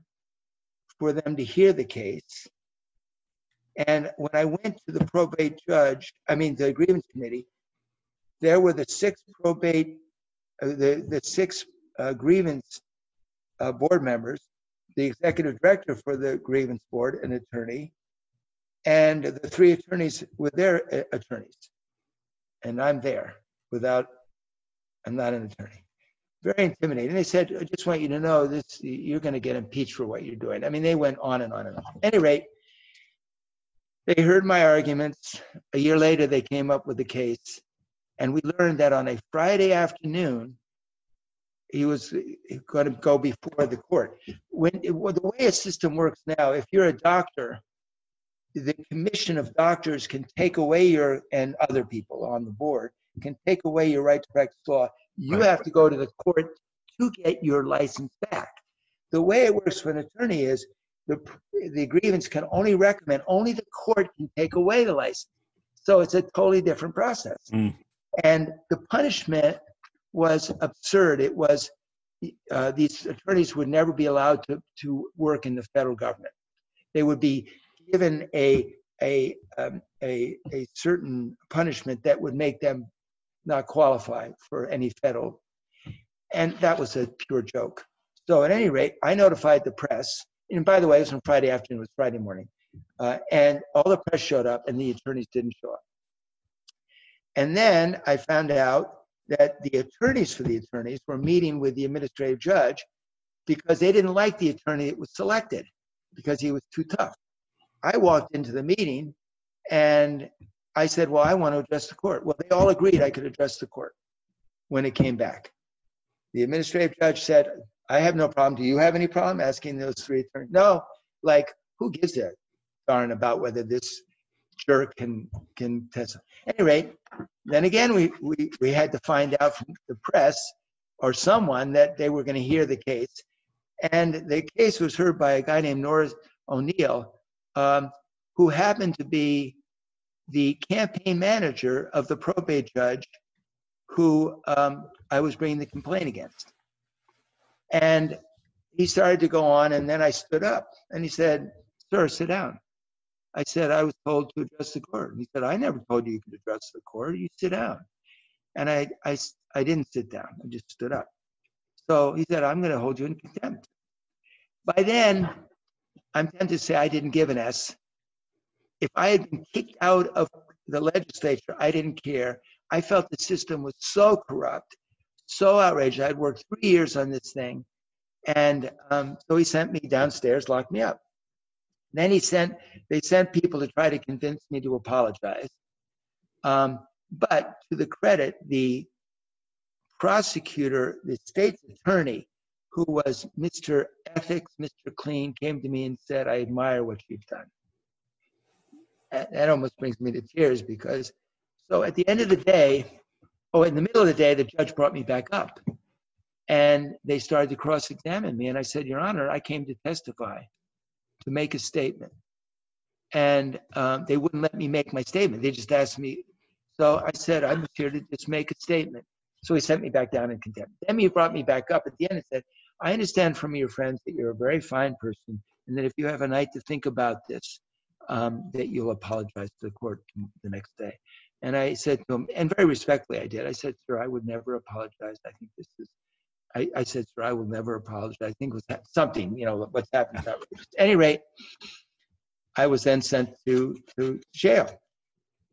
for them to hear the case. And when I went to the probate judge, I mean the grievance committee, there were the six probate, uh, the the six uh, grievance uh, board members, the executive director for the grievance board, an attorney, and the three attorneys with their uh, attorneys, and I'm there without. I'm not an attorney very intimidating. They said, I just want you to know this, you're going to get impeached for what you're doing. I mean, they went on and on and on. At any rate, they heard my arguments. A year later, they came up with the case. And we learned that on a Friday afternoon, he was going to go before the court. When well, the way a system works now, if you're a doctor, the commission of doctors can take away your and other people on the board can take away your right to practice law you right. have to go to the court to get your license back. The way it works for an attorney is the, the grievance can only recommend, only the court can take away the license. So it's a totally different process. Mm. And the punishment was absurd. It was uh, these attorneys would never be allowed to, to work in the federal government. They would be given a, a, um, a, a certain punishment that would make them not qualify for any federal. And that was a pure joke. So at any rate, I notified the press. And by the way, it was on Friday afternoon, it was Friday morning. Uh, and all the press showed up and the attorneys didn't show up. And then I found out that the attorneys for the attorneys were meeting with the administrative judge because they didn't like the attorney that was selected because he was too tough. I walked into the meeting and I said, Well, I want to address the court. Well, they all agreed I could address the court when it came back. The administrative judge said, I have no problem. Do you have any problem asking those three attorneys? No, like, who gives that? darn about whether this jerk can can test. At any rate, then again, we, we, we had to find out from the press or someone that they were going to hear the case. And the case was heard by a guy named Norris O'Neill, um, who happened to be the campaign manager of the probate judge who um, I was bringing the complaint against. And he started to go on, and then I stood up and he said, Sir, sit down. I said, I was told to address the court. And he said, I never told you you could address the court. You sit down. And I, I, I didn't sit down. I just stood up. So he said, I'm going to hold you in contempt. By then, I'm tempted to say I didn't give an S. If I had been kicked out of the legislature, I didn't care. I felt the system was so corrupt, so outrageous. I'd worked three years on this thing. And um, so he sent me downstairs, locked me up. Then he sent, they sent people to try to convince me to apologize. Um, but to the credit, the prosecutor, the state's attorney, who was Mr. Ethics, Mr. Clean, came to me and said, I admire what you've done. That almost brings me to tears because, so at the end of the day, oh, in the middle of the day, the judge brought me back up and they started to cross examine me. And I said, Your Honor, I came to testify to make a statement. And um, they wouldn't let me make my statement. They just asked me. So I said, I'm here to just make a statement. So he sent me back down in contempt. Then he brought me back up at the end and said, I understand from your friends that you're a very fine person and that if you have a night to think about this, um, that you'll apologize to the court the next day. And I said to him, and very respectfully I did, I said, sir, I would never apologize. I think this is I, I said, sir, I will never apologize. I think was something, you know, what's happened. At any rate, I was then sent to, to jail.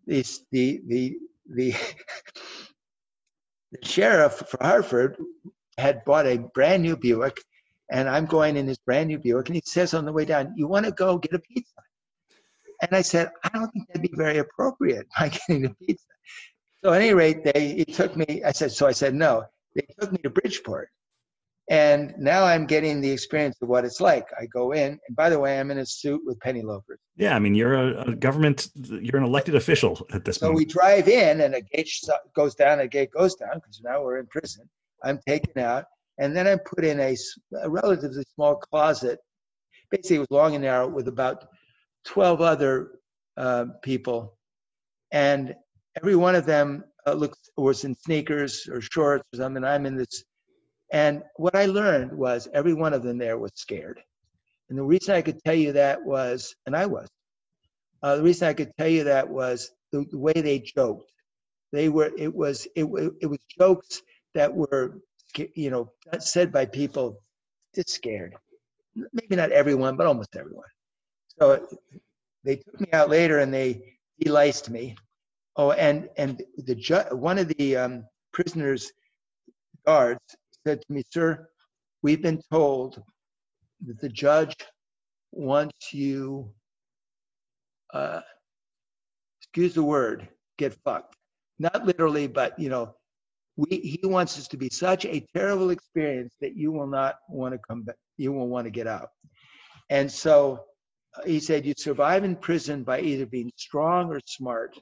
The, the, the, the, the sheriff for Hartford had bought a brand new Buick, and I'm going in this brand new Buick, and he says on the way down, "You want to go get a pizza?" And I said, "I don't think that'd be very appropriate by getting a pizza." So at any rate, they it took me. I said, so I said no they took me to Bridgeport. And now I'm getting the experience of what it's like. I go in, and by the way, I'm in a suit with penny loafers. Yeah, I mean, you're a, a government, you're an elected official at this so moment. So we drive in, and a gate goes down, a gate goes down, because now we're in prison. I'm taken out, and then I'm put in a, a relatively small closet. Basically, it was long and narrow with about 12 other uh, people. And every one of them uh, looks was in sneakers or shorts or something. I'm in this, and what I learned was every one of them there was scared, and the reason I could tell you that was, and I was, uh, the reason I could tell you that was the, the way they joked. They were it was it it was jokes that were you know said by people just scared. Maybe not everyone, but almost everyone. So they took me out later and they deliced me Oh, and and the ju- one of the um, prisoners guards said to me, "Sir, we've been told that the judge wants you, uh, excuse the word, get fucked. Not literally, but you know, we he wants this to be such a terrible experience that you will not want to come back. You will want to get out." And so he said, "You survive in prison by either being strong or smart."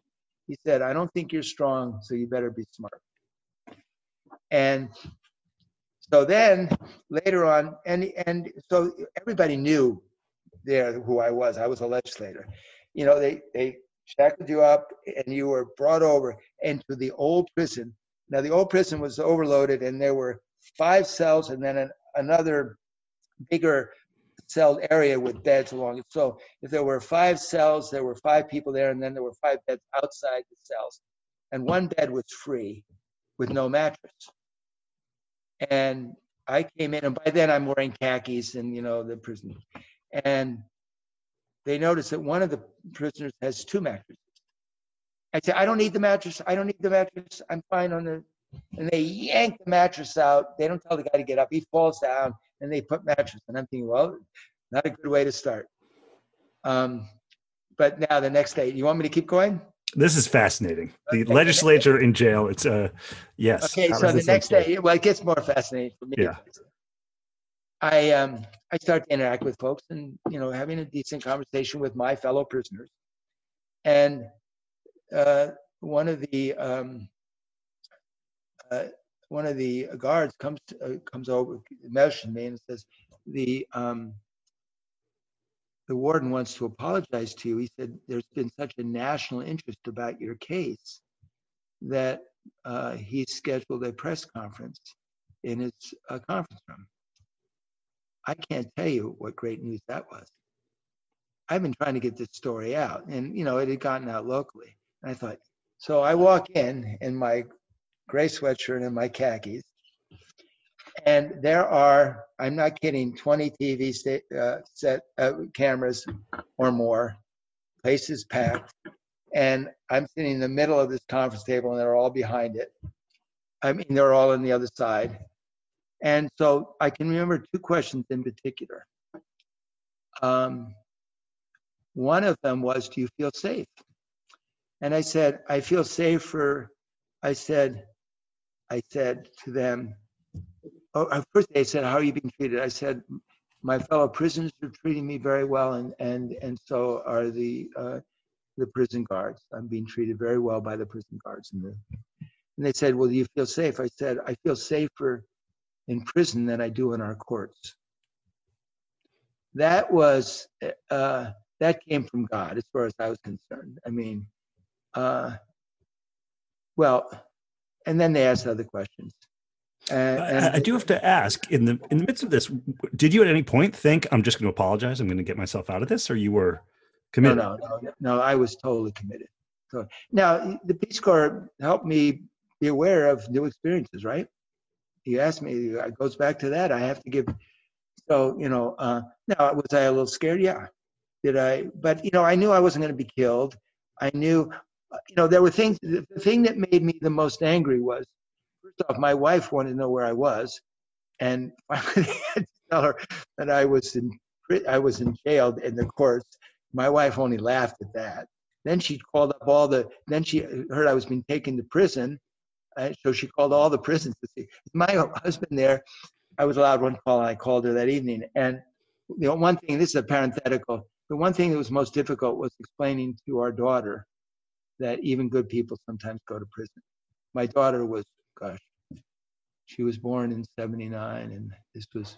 he said, I don't think you're strong, so you better be smart. And so then later on, and and so everybody knew there who I was. I was a legislator. You know, they they shackled you up and you were brought over into the old prison. Now the old prison was overloaded and there were five cells and then an, another bigger cell area with beds along it. So if there were five cells, there were five people there, and then there were five beds outside the cells. And one bed was free with no mattress. And I came in, and by then I'm wearing khakis and, you know, the prison. And they noticed that one of the prisoners has two mattresses. I said, I don't need the mattress. I don't need the mattress. I'm fine on the. And they yank the mattress out. They don't tell the guy to get up. He falls down and they put mattress. And I'm thinking, well, not a good way to start. Um, but now the next day, you want me to keep going? This is fascinating. The okay. legislature in jail. It's uh yes. Okay, so the next day, well, it gets more fascinating for me. Yeah. I um, I start to interact with folks and you know having a decent conversation with my fellow prisoners, and uh, one of the um, uh, one of the guards comes uh, comes over, mentioned me, and says the um, the warden wants to apologize to you. He said there's been such a national interest about your case that uh, he scheduled a press conference in his uh, conference room. I can't tell you what great news that was. I've been trying to get this story out, and you know it had gotten out locally. And I thought, so I walk in and my gray sweatshirt and my khakis, and there are I'm not kidding 20 TV sta- uh, set uh, cameras or more. Place is packed, and I'm sitting in the middle of this conference table, and they're all behind it. I mean, they're all on the other side, and so I can remember two questions in particular. Um, one of them was, Do you feel safe? And I said, I feel safer. I said, I said to them, oh, first they said, How are you being treated? I said, My fellow prisoners are treating me very well, and, and, and so are the, uh, the prison guards. I'm being treated very well by the prison guards. And, the, and they said, Well, do you feel safe? I said, I feel safer in prison than I do in our courts. That was uh, that came from God, as far as I was concerned. I mean, uh, well, and then they asked other questions. Uh, I, I, do have to ask in the in the midst of this, did you at any point think I'm just going to apologize? I'm going to get myself out of this, or you were committed? No, no, no, no. I was totally committed. So now the Peace Corps helped me be aware of new experiences, right? you asked me, it goes back to that. I have to give. So you know, uh, now was I a little scared? Yeah. Did I? But you know, I knew I wasn't going to be killed. I knew, you know, there were things. The thing that made me the most angry was, first off, my wife wanted to know where I was, and finally I had to tell her that I was in I was in jail in the courts. My wife only laughed at that. Then she called up all the. Then she heard I was being taken to prison, uh, so she called all the prisons to see. My husband there, I was allowed one call, and I called her that evening. And you know, one thing, this is a parenthetical, the one thing that was most difficult was explaining to our daughter that even good people sometimes go to prison. My daughter was, gosh, she was born in 79, and this was,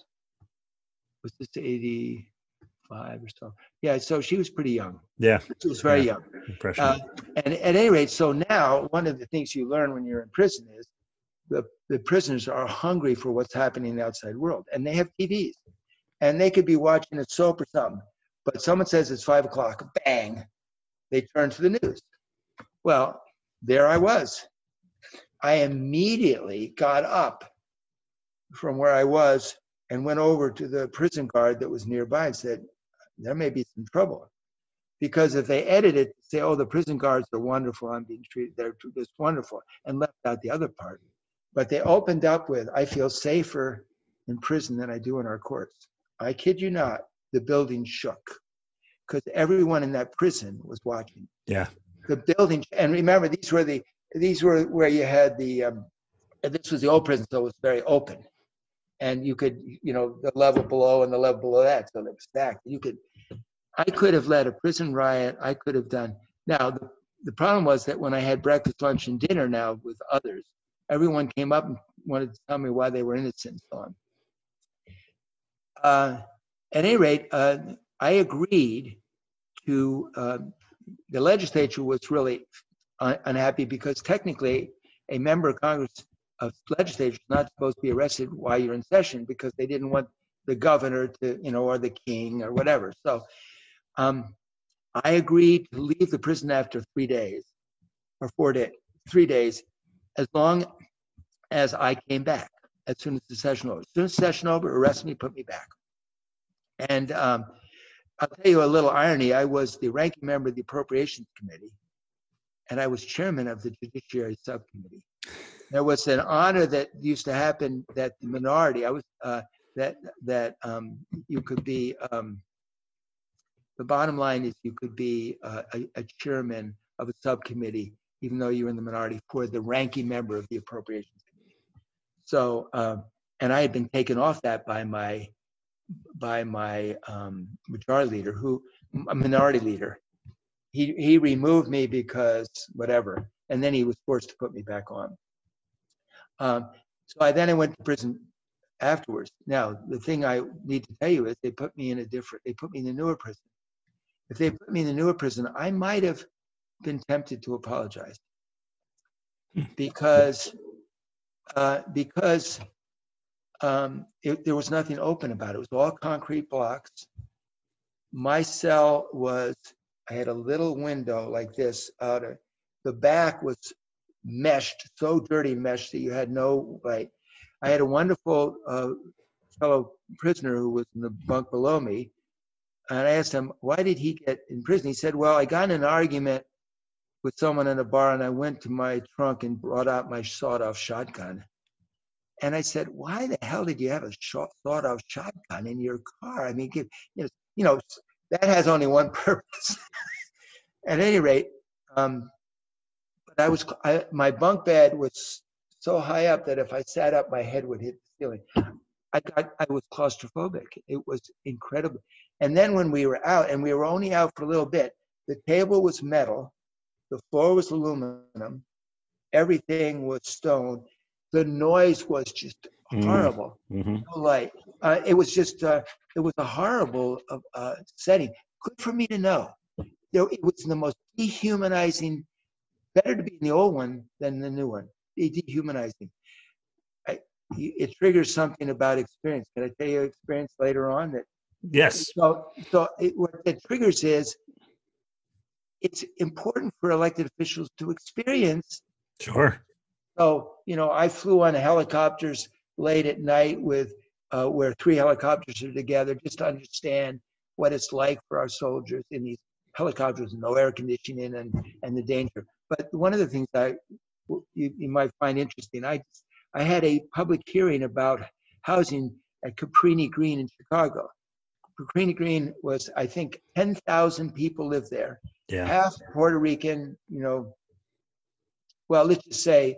was this 85 or so. Yeah, so she was pretty young. Yeah, she was very yeah. young. Uh, and at any rate, so now one of the things you learn when you're in prison is the the prisoners are hungry for what's happening in the outside world, and they have TVs, and they could be watching a soap or something, but someone says it's five o'clock, bang, they turn to the news. Well, there I was. I immediately got up from where I was and went over to the prison guard that was nearby and said, there may be some trouble. Because if they edit it, say, oh, the prison guards are wonderful, I'm being treated, they're just wonderful, and left out the other part. But they opened up with, I feel safer in prison than I do in our courts. I kid you not, the building shook because everyone in that prison was watching. Yeah. The building, and remember, these were the, these were where you had the, um, this was the old prison, so it was very open. And you could, you know, the level below and the level below that, so they were stacked. You could I could have led a prison riot. I could have done. Now, the, the problem was that when I had breakfast, lunch, and dinner now with others, everyone came up and wanted to tell me why they were innocent and so on. Uh, at any rate, uh, I agreed to, uh, the legislature was really un- unhappy because technically a member of Congress of legislature is not supposed to be arrested while you're in session because they didn't want the governor to, you know, or the king or whatever. So um, I agreed to leave the prison after three days or four days, three days, as long as I came back as soon as the session over. As soon as the session over, arrest me, put me back. And um, I'll tell you a little irony. I was the ranking member of the Appropriations Committee, and I was chairman of the Judiciary Subcommittee. There was an honor that used to happen that the minority, I was, uh, that, that um, you could be um, the bottom line is you could be a, a, chairman of a subcommittee, even though you're in the minority, for the ranking member of the appropriations committee. So, um, and I had been taken off that by my by my um, majority leader, who a minority leader. He he removed me because whatever, and then he was forced to put me back on. Um, so I then I went to prison afterwards. Now the thing I need to tell you is they put me in a different. They put me in the newer prison. If they put me in the newer prison, I might have been tempted to apologize hmm. because uh, because um, it, there was nothing open about it. It was all concrete blocks. My cell was, I had a little window like this out of, the back was meshed, so dirty meshed that you had no light. I had a wonderful uh, fellow prisoner who was in the bunk below me. And I asked him, why did he get in prison? He said, well, I got in an argument with someone in a bar and I went to my trunk and brought out my sawed off shotgun. And I said, why the hell did you have a short, sawed off shotgun in your car? I mean, give, you, know, you know, that has only one purpose. At any rate, um, but I was, I, my bunk bed was so high up that if I sat up, my head would hit the ceiling. I got, I was claustrophobic. It was incredible. And then when we were out, and we were only out for a little bit, the table was metal, the floor was aluminum. Everything was stone. The noise was just mm-hmm. horrible. Mm-hmm. No light. Uh, it was just, uh, it was a horrible uh, uh, setting. Good for me to know. There, it was the most dehumanizing. Better to be in the old one than the new one. Dehumanizing. I, it triggers something about experience. Can I tell you experience later on that? Yes. So, so it, what it triggers is it's important for elected officials to experience. Sure. So, you know, I flew on helicopters late at night with uh, where three helicopters are together just to understand what it's like for our soldiers in these helicopters with no air conditioning and, and the danger. But one of the things I you, you might find interesting, I I had a public hearing about housing at Cabrini Green in Chicago. Cabrini Green was, I think, 10,000 people live there yeah. half Puerto Rican, you know, well, let's just say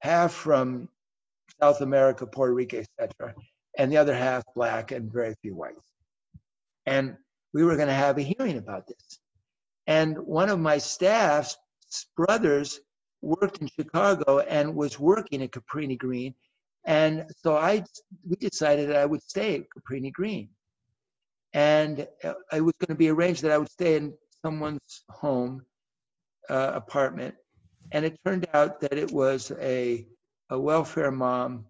half from South America, Puerto Rico, etc., and the other half black and very few whites. And we were going to have a hearing about this. And one of my staff's brothers worked in Chicago and was working at Cabrini Green. And so I, we decided that I would stay at Cabrini Green. And it was going to be arranged that I would stay in someone's home uh, apartment, and it turned out that it was a a welfare mom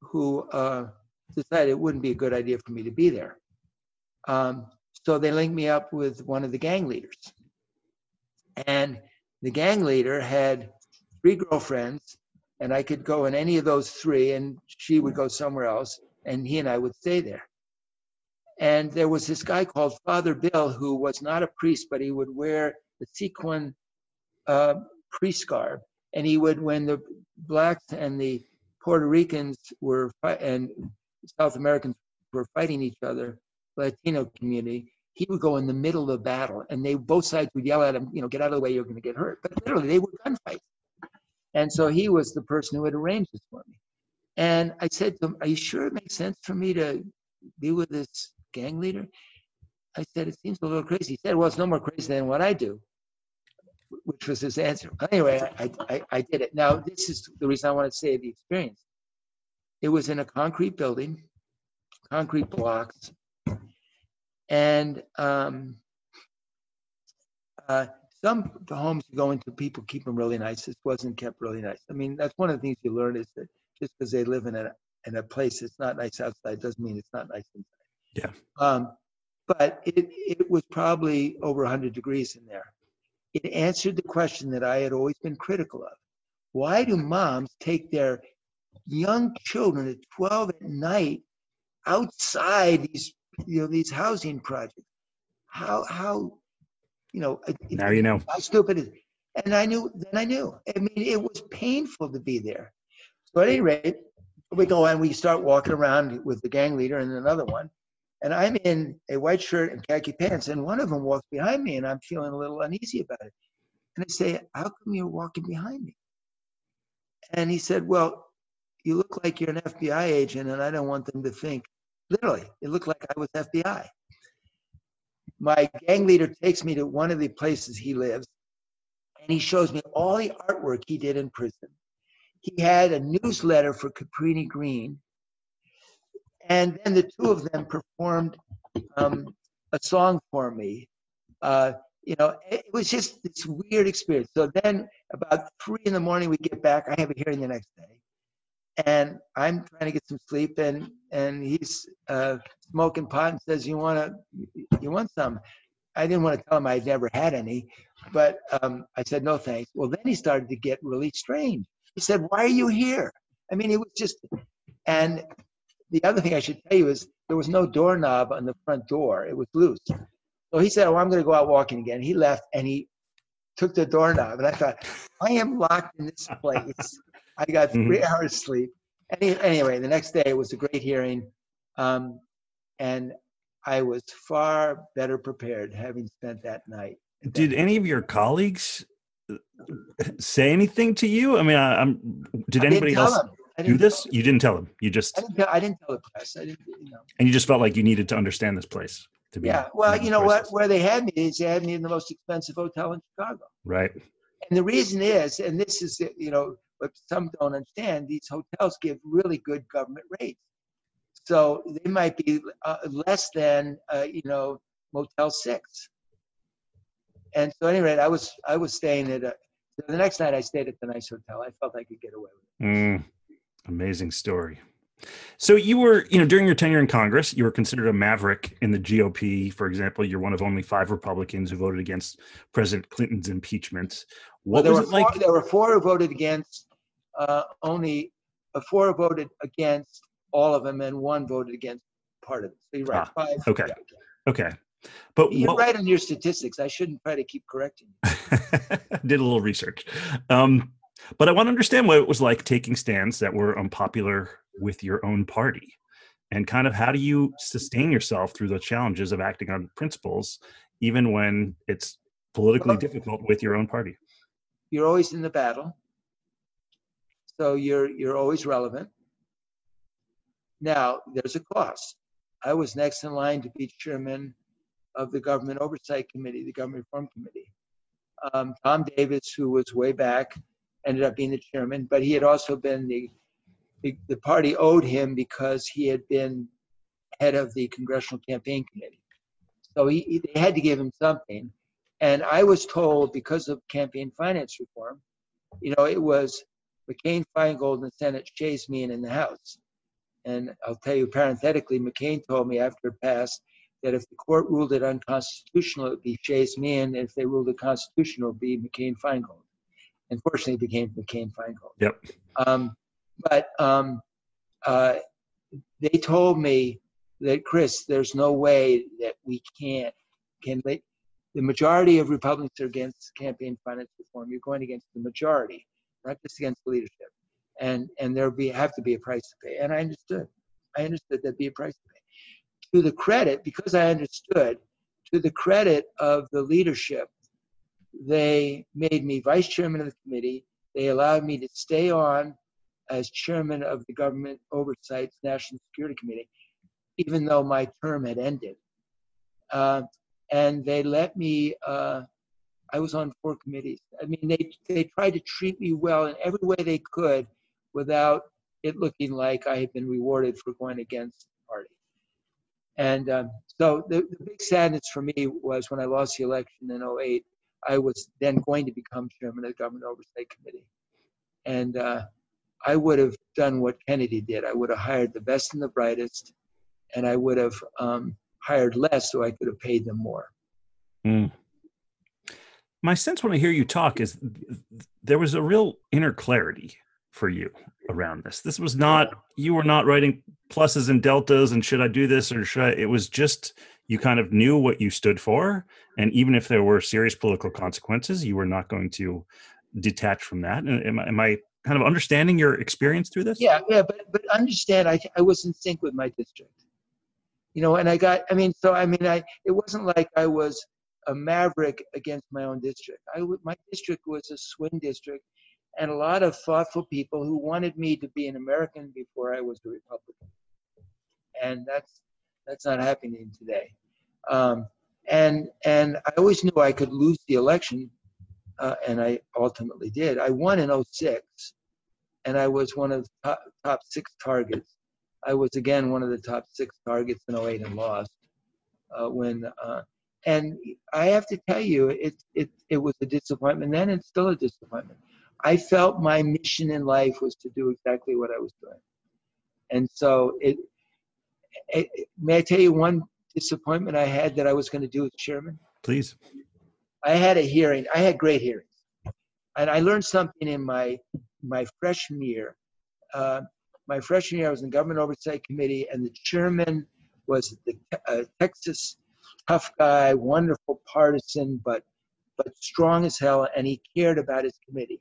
who uh, decided it wouldn't be a good idea for me to be there. Um, so they linked me up with one of the gang leaders, and the gang leader had three girlfriends, and I could go in any of those three, and she would go somewhere else, and he and I would stay there. And there was this guy called Father Bill who was not a priest, but he would wear the sequin uh, priest garb. And he would, when the blacks and the Puerto Ricans were and South Americans were fighting each other, Latino community, he would go in the middle of the battle, and they both sides would yell at him, you know, get out of the way, you're going to get hurt. But literally, they were gunfights. And so he was the person who had arranged this for me. And I said to him, "Are you sure it makes sense for me to be with this gang leader? I said, it seems a little crazy. He said, well, it's no more crazy than what I do, which was his answer. Anyway, I, I, I did it. Now, this is the reason I want to say the experience. It was in a concrete building, concrete blocks, and um, uh, some the homes you go into, people keep them really nice. This wasn't kept really nice. I mean, that's one of the things you learn is that just because they live in a in a place that's not nice outside doesn't mean it's not nice inside. Yeah. Um, but it, it was probably over 100 degrees in there. It answered the question that I had always been critical of. Why do moms take their young children at 12 at night outside these, you know, these housing projects? How, how, you know, now you know how stupid is. And I knew, then I knew. I mean, it was painful to be there. So at any rate, we go and we start walking around with the gang leader and another one and I'm in a white shirt and khaki pants, and one of them walks behind me, and I'm feeling a little uneasy about it. And I say, How come you're walking behind me? And he said, Well, you look like you're an FBI agent, and I don't want them to think Literally, it looked like I was FBI. My gang leader takes me to one of the places he lives, and he shows me all the artwork he did in prison. He had a newsletter for Cabrini Green, and then the two of them performed um, a song for me. Uh, you know, it was just this weird experience. So then, about three in the morning, we get back. I have a hearing the next day, and I'm trying to get some sleep, and and he's uh, smoking pot and says, "You want to, you want some?" I didn't want to tell him I'd never had any, but um, I said no thanks. Well, then he started to get really strange. He said, "Why are you here?" I mean, it was just, and the other thing I should tell you is there was no doorknob on the front door; it was loose. So he said, "Oh, I'm going to go out walking again." He left and he took the doorknob, and I thought, "I am locked in this place." I got 3 mm-hmm. hours sleep. Any, anyway, the next day it was a great hearing, um, and I was far better prepared having spent that night. Did any of your colleagues uh, say anything to you? I mean, I, am Did anybody else do this? You didn't tell them. You just. I didn't, tell, I didn't tell the press. I didn't. You know. And you just felt like you needed to understand this place to be. Yeah. Well, you know what? Where they had me is they had me in the most expensive hotel in Chicago. Right. And the reason is, and this is, you know, what some don't understand, these hotels give really good government rates. So they might be uh, less than, uh, you know, Motel 6. And so, anyway, I was I was staying at a. The next night, I stayed at the nice hotel. I felt I could get away with it. Mm, amazing story. So you were, you know, during your tenure in Congress, you were considered a maverick in the GOP. For example, you're one of only five Republicans who voted against President Clinton's impeachment. What well, was it four, like? There were four who voted against. Uh, only uh, four voted against all of them, and one voted against part of it. So you're right. Ah, five. Okay. Yeah. Okay. But you're what, right on your statistics. I shouldn't try to keep correcting. Did a little research. Um, but I want to understand what it was like taking stands that were unpopular with your own party and kind of how do you sustain yourself through the challenges of acting on principles even when it's politically difficult with your own party? You're always in the battle. So you're you're always relevant. Now there's a cost. I was next in line to be chairman of the government oversight committee the government reform committee. Um, tom davis who was way back ended up being the chairman but he had also been the the, the party owed him because he had been head of the congressional campaign committee. So he, he, they had to give him something. And I was told because of campaign finance reform, you know, it was McCain, Feingold, in the Senate, Shays Meehan in the House. And I'll tell you parenthetically, McCain told me after it passed that if the court ruled it unconstitutional, it would be Meehan. And if they ruled it constitutional, it would be McCain Feingold. Unfortunately, became became Feingold. Yep. Um, but um, uh, they told me that Chris, there's no way that we can't can they, the majority of Republicans are against campaign finance reform. You're going against the majority, not just against the leadership, and and there be have to be a price to pay. And I understood. I understood there'd be a price to pay. To the credit, because I understood, to the credit of the leadership, they made me vice chairman of the committee. They allowed me to stay on as chairman of the Government Oversight's National Security Committee, even though my term had ended. Uh, and they let me, uh, I was on four committees. I mean, they, they tried to treat me well in every way they could without it looking like I had been rewarded for going against the party. And um, so the, the big sadness for me was when I lost the election in 08, I was then going to become chairman of the Government Oversight Committee. And uh, I would have done what Kennedy did. I would have hired the best and the brightest, and I would have um, hired less so I could have paid them more. Mm. My sense when I hear you talk is there was a real inner clarity for you around this. This was not you were not writing pluses and deltas and should I do this or should I? It was just you kind of knew what you stood for, and even if there were serious political consequences, you were not going to detach from that. Am, am I kind of understanding your experience through this? Yeah, yeah, but but understand, I I was in sync with my district, you know, and I got, I mean, so I mean, I it wasn't like I was a maverick against my own district. I my district was a swing district, and a lot of thoughtful people who wanted me to be an American before I was a Republican. and that's that's not happening today. Um, and and I always knew I could lose the election, uh, and I ultimately did. I won in 06, and I was one of the top, top six targets. I was again one of the top six targets in 08 and lost. Uh, when uh, and I have to tell you, it it it was a disappointment then, and still a disappointment. I felt my mission in life was to do exactly what I was doing, and so it. May I tell you one disappointment I had that I was going to do as chairman? Please. I had a hearing. I had great hearings, and I learned something in my my freshman year. Uh, my freshman year, I was in the government oversight committee, and the chairman was the uh, Texas tough guy, wonderful partisan, but but strong as hell, and he cared about his committee.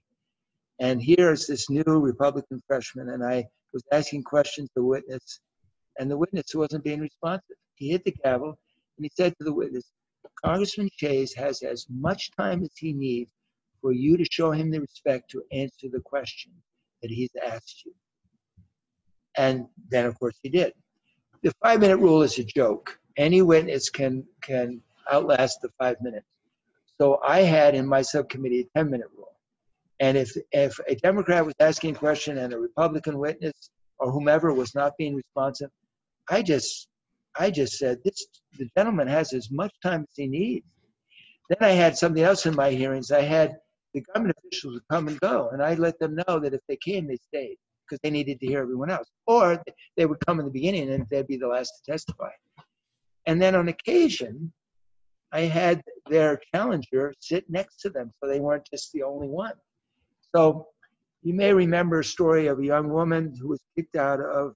And here's this new Republican freshman, and I was asking questions to the witness, and the witness wasn't being responsive. He hit the gavel, and he said to the witness, Congressman Shays has as much time as he needs for you to show him the respect to answer the question that he's asked you. And then, of course, he did. The five minute rule is a joke. Any witness can, can outlast the five minutes. So I had in my subcommittee a 10 minute rule. And if, if a Democrat was asking a question and a Republican witness or whomever was not being responsive, I just, I just said, this, the gentleman has as much time as he needs. Then I had something else in my hearings. I had the government officials would come and go, and I let them know that if they came, they stayed because they needed to hear everyone else. Or they would come in the beginning and they'd be the last to testify. And then on occasion, I had their challenger sit next to them so they weren't just the only one. So you may remember a story of a young woman who was kicked out of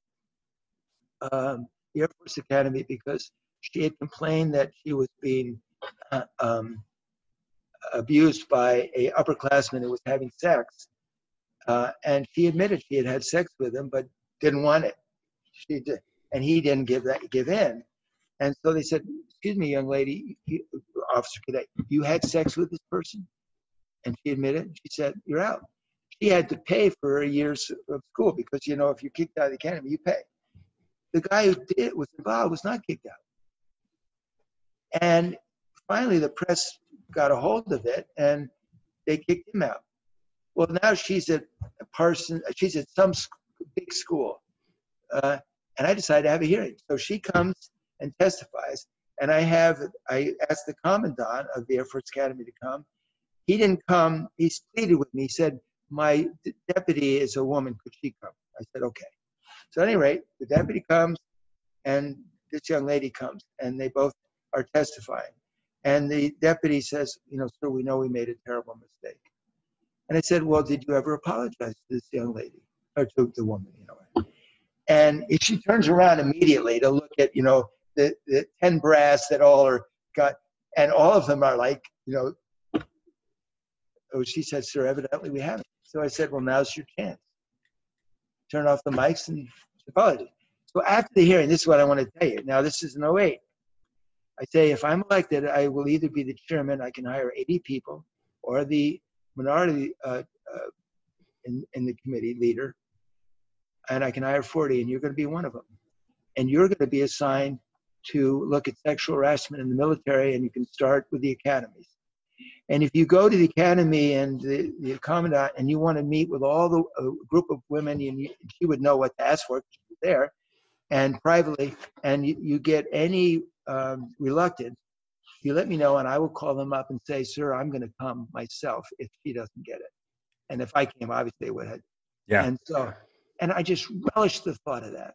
um, the Air Force Academy because she had complained that she was being uh, um, abused by a upperclassman who was having sex. Uh, and she admitted she had had sex with him, but didn't want it. She did, and he didn't give that give in. And so they said, "Excuse me, young lady, you, officer cadet, you had sex with this person?" And she admitted. She said, "You're out." She had to pay for a year's of school because you know if you're kicked out of the academy, you pay. The guy who did was involved was not kicked out. And finally, the press got a hold of it and they kicked him out. Well, now she's at Parson, she's at some big school. Uh, and I decided to have a hearing. So she comes and testifies. And I have, I asked the commandant of the Air Force Academy to come. He didn't come. He pleaded with me. He said, My deputy is a woman. Could she come? I said, Okay. So, at any rate, the deputy comes and this young lady comes, and they both are testifying. And the deputy says, You know, sir, we know we made a terrible mistake. And I said, Well, did you ever apologize to this young lady or to the woman, you know? And she turns around immediately to look at, you know, the, the 10 brass that all are got, and all of them are like, you know, oh, she said, Sir, evidently we haven't. So I said, Well, now's your chance. Turn off the mics and apologize. So after the hearing, this is what I want to tell you. Now, this is an 08. I say, if I'm elected, I will either be the chairman, I can hire 80 people, or the minority uh, uh, in, in the committee leader, and I can hire 40, and you're going to be one of them. And you're going to be assigned to look at sexual harassment in the military, and you can start with the academies. And if you go to the academy and the, the commandant and you want to meet with all the group of women, and you, she would know what to ask for there, and privately, and you, you get any um, reluctance, you let me know and I will call them up and say, sir, I'm going to come myself if she doesn't get it. And if I came, obviously they would have. Yeah. And so, and I just relished the thought of that.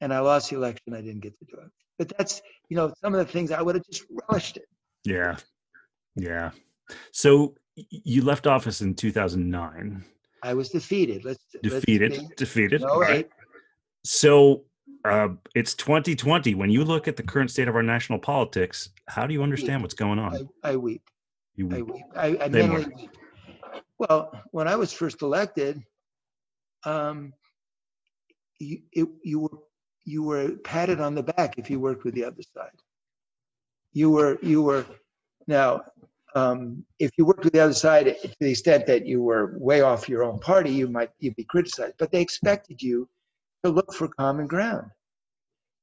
And I lost the election. I didn't get to do it. But that's, you know, some of the things I would have just relished it. Yeah. Yeah. So you left office in 2009. I was defeated. Let's defeated. Let's defeated. No, right. So uh, it's 2020. When you look at the current state of our national politics, how do you understand what's going on? I, I weep. You I weep. weep. I, I mentally weep. Well, when I was first elected, um, you, it, you were you were patted on the back if you worked with the other side. You were you were now um, if you worked with the other side to the extent that you were way off your own party, you might you'd be criticized. But they expected you to look for common ground.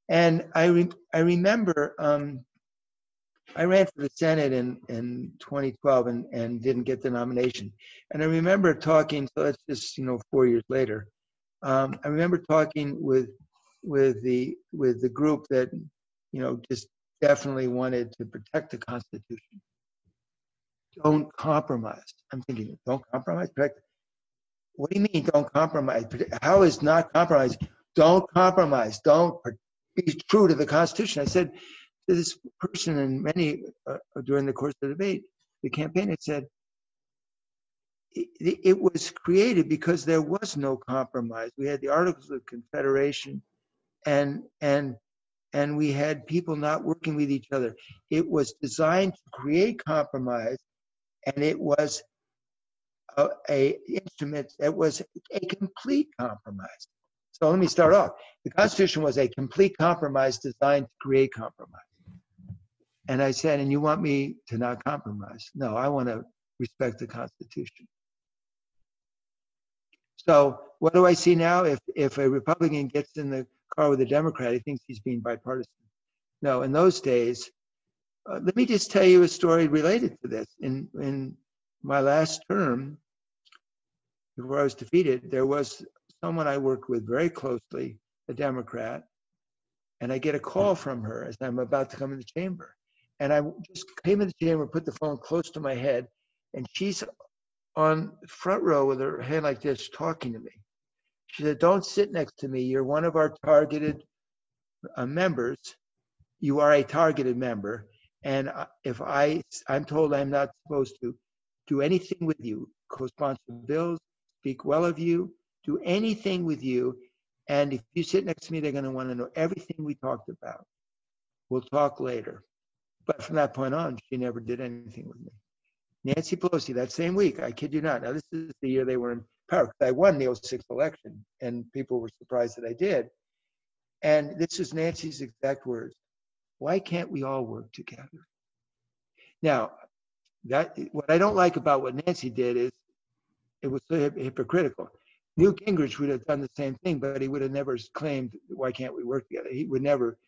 And I re- I remember um, I ran for the Senate in, in 2012 and, and didn't get the nomination. And I remember talking, so that's just, you know, four years later. Um, I remember talking with with the with the group that, you know, just definitely wanted to protect the Constitution. Don't compromise. I'm thinking, don't compromise, protect. What do you mean, don't compromise? How is not compromise? Don't compromise. Don't be true to the Constitution. I said, to this person and many uh, during the course of the debate, the campaign had said it, it, was created because there was no compromise. We had the Articles of Confederation, and and and we had people not working with each other. It was designed to create compromise, and it was a, a instrument that was a complete compromise. So let me start off. The Constitution was a complete compromise designed to create compromise. And I said, and you want me to not compromise? No, I want to respect the Constitution. So what do I see now? If if a Republican gets in the car with a Democrat, he thinks he's being bipartisan. No, in those days, uh, let me just tell you a story related to this. In in my last term, before I was defeated, there was someone I worked with very closely, a Democrat, and I get a call from her as I'm about to come in the chamber. And I just came in the chamber, put the phone close to my head, and she's on front row with her hand like this, talking to me. She said, "Don't sit next to me. You're one of our targeted uh, members. You are a targeted member, and if I, I'm told I'm not supposed to do anything with you, co-sponsor bills, speak well of you, do anything with you. And if you sit next to me, they're going to want to know everything we talked about. We'll talk later." But from that point on, she never did anything with me. Nancy Pelosi, that same week, I kid you not. Now, this is the year they were in power. I won the 06 election, and people were surprised that I did. And this is Nancy's exact words Why can't we all work together? Now, that what I don't like about what Nancy did is it was so hypocritical. Newt Gingrich would have done the same thing, but he would have never claimed, "Why can't we work together?" He would never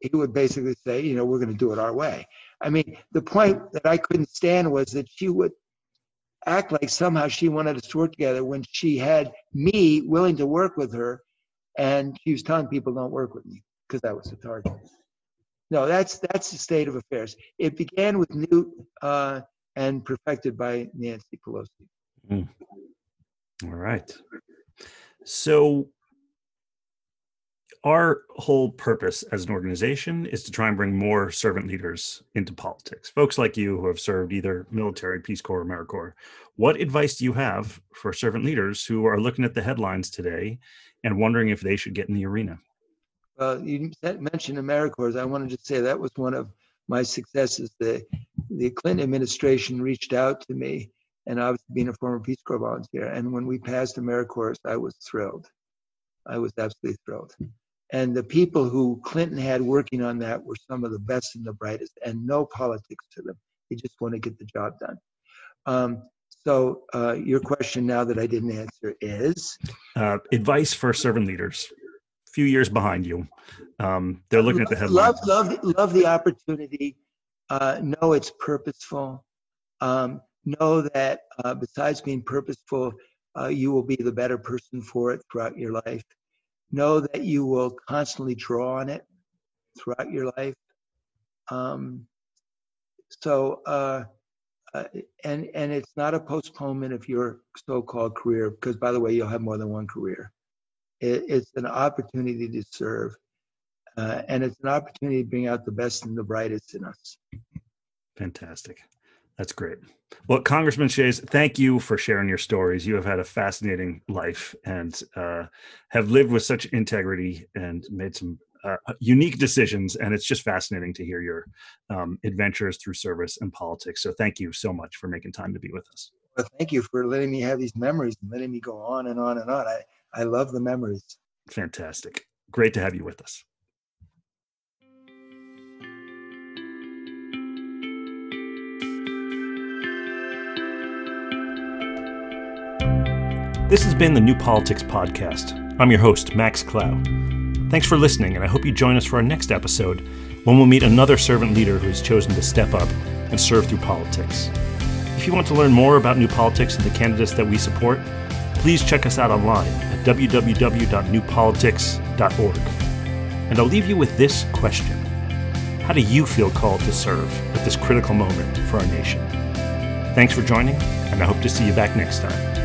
he would basically say, you know, we're going to do it our way. I mean, the point that I couldn't stand was that she would act like somehow she wanted us to work together when she had me willing to work with her, and she was telling people don't work with me because I was the target. No, that's that's the state of affairs. It began with Newt uh, and perfected by Nancy Pelosi. Mm. All right. So our whole purpose as an organization is to try and bring more servant leaders into politics. Folks like you who have served either military peace corps or americorps what advice do you have for servant leaders who are looking at the headlines today and wondering if they should get in the arena? Well you mentioned americorps. I wanted to say that was one of my successes. The the clinton administration reached out to me and i was being a former peace corps volunteer. And when we passed americorps i was thrilled. I was absolutely thrilled and the people who Clinton had working on that were some of the best and the brightest, and no politics to them. They just want to get the job done. Um, so, uh, your question now that I didn't answer is uh, advice for servant leaders. A few years behind you, um, they're looking at the headlines. Love, love, love the opportunity. Uh, know it's purposeful. Um, know that uh, besides being purposeful, uh, you will be the better person for it throughout your life know that you will constantly draw on it throughout your life. Um, so, uh, uh, and and it's not a postponement of your so-called career, because by the way, you'll have more than one career. It, it's an opportunity to serve, uh, and it's an opportunity to bring out the best and the brightest in us. Fantastic. That's great. Well, Congressman Shays, thank you for sharing your stories. You have had a fascinating life and uh, have lived with such integrity and made some uh, unique decisions. And it's just fascinating to hear your um, adventures through service and politics. So thank you so much for making time to be with us. Well, thank you for letting me have these memories and letting me go on and on and on. I, I love the memories. Fantastic. Great to have you with us. This has been the New Politics Podcast. I'm your host, Max Clow. Thanks for listening, and I hope you join us for our next episode when we'll meet another servant leader who has chosen to step up and serve through politics. If you want to learn more about New Politics and the candidates that we support, please check us out online at www.newpolitics.org. And I'll leave you with this question How do you feel called to serve at this critical moment for our nation? Thanks for joining, and I hope to see you back next time.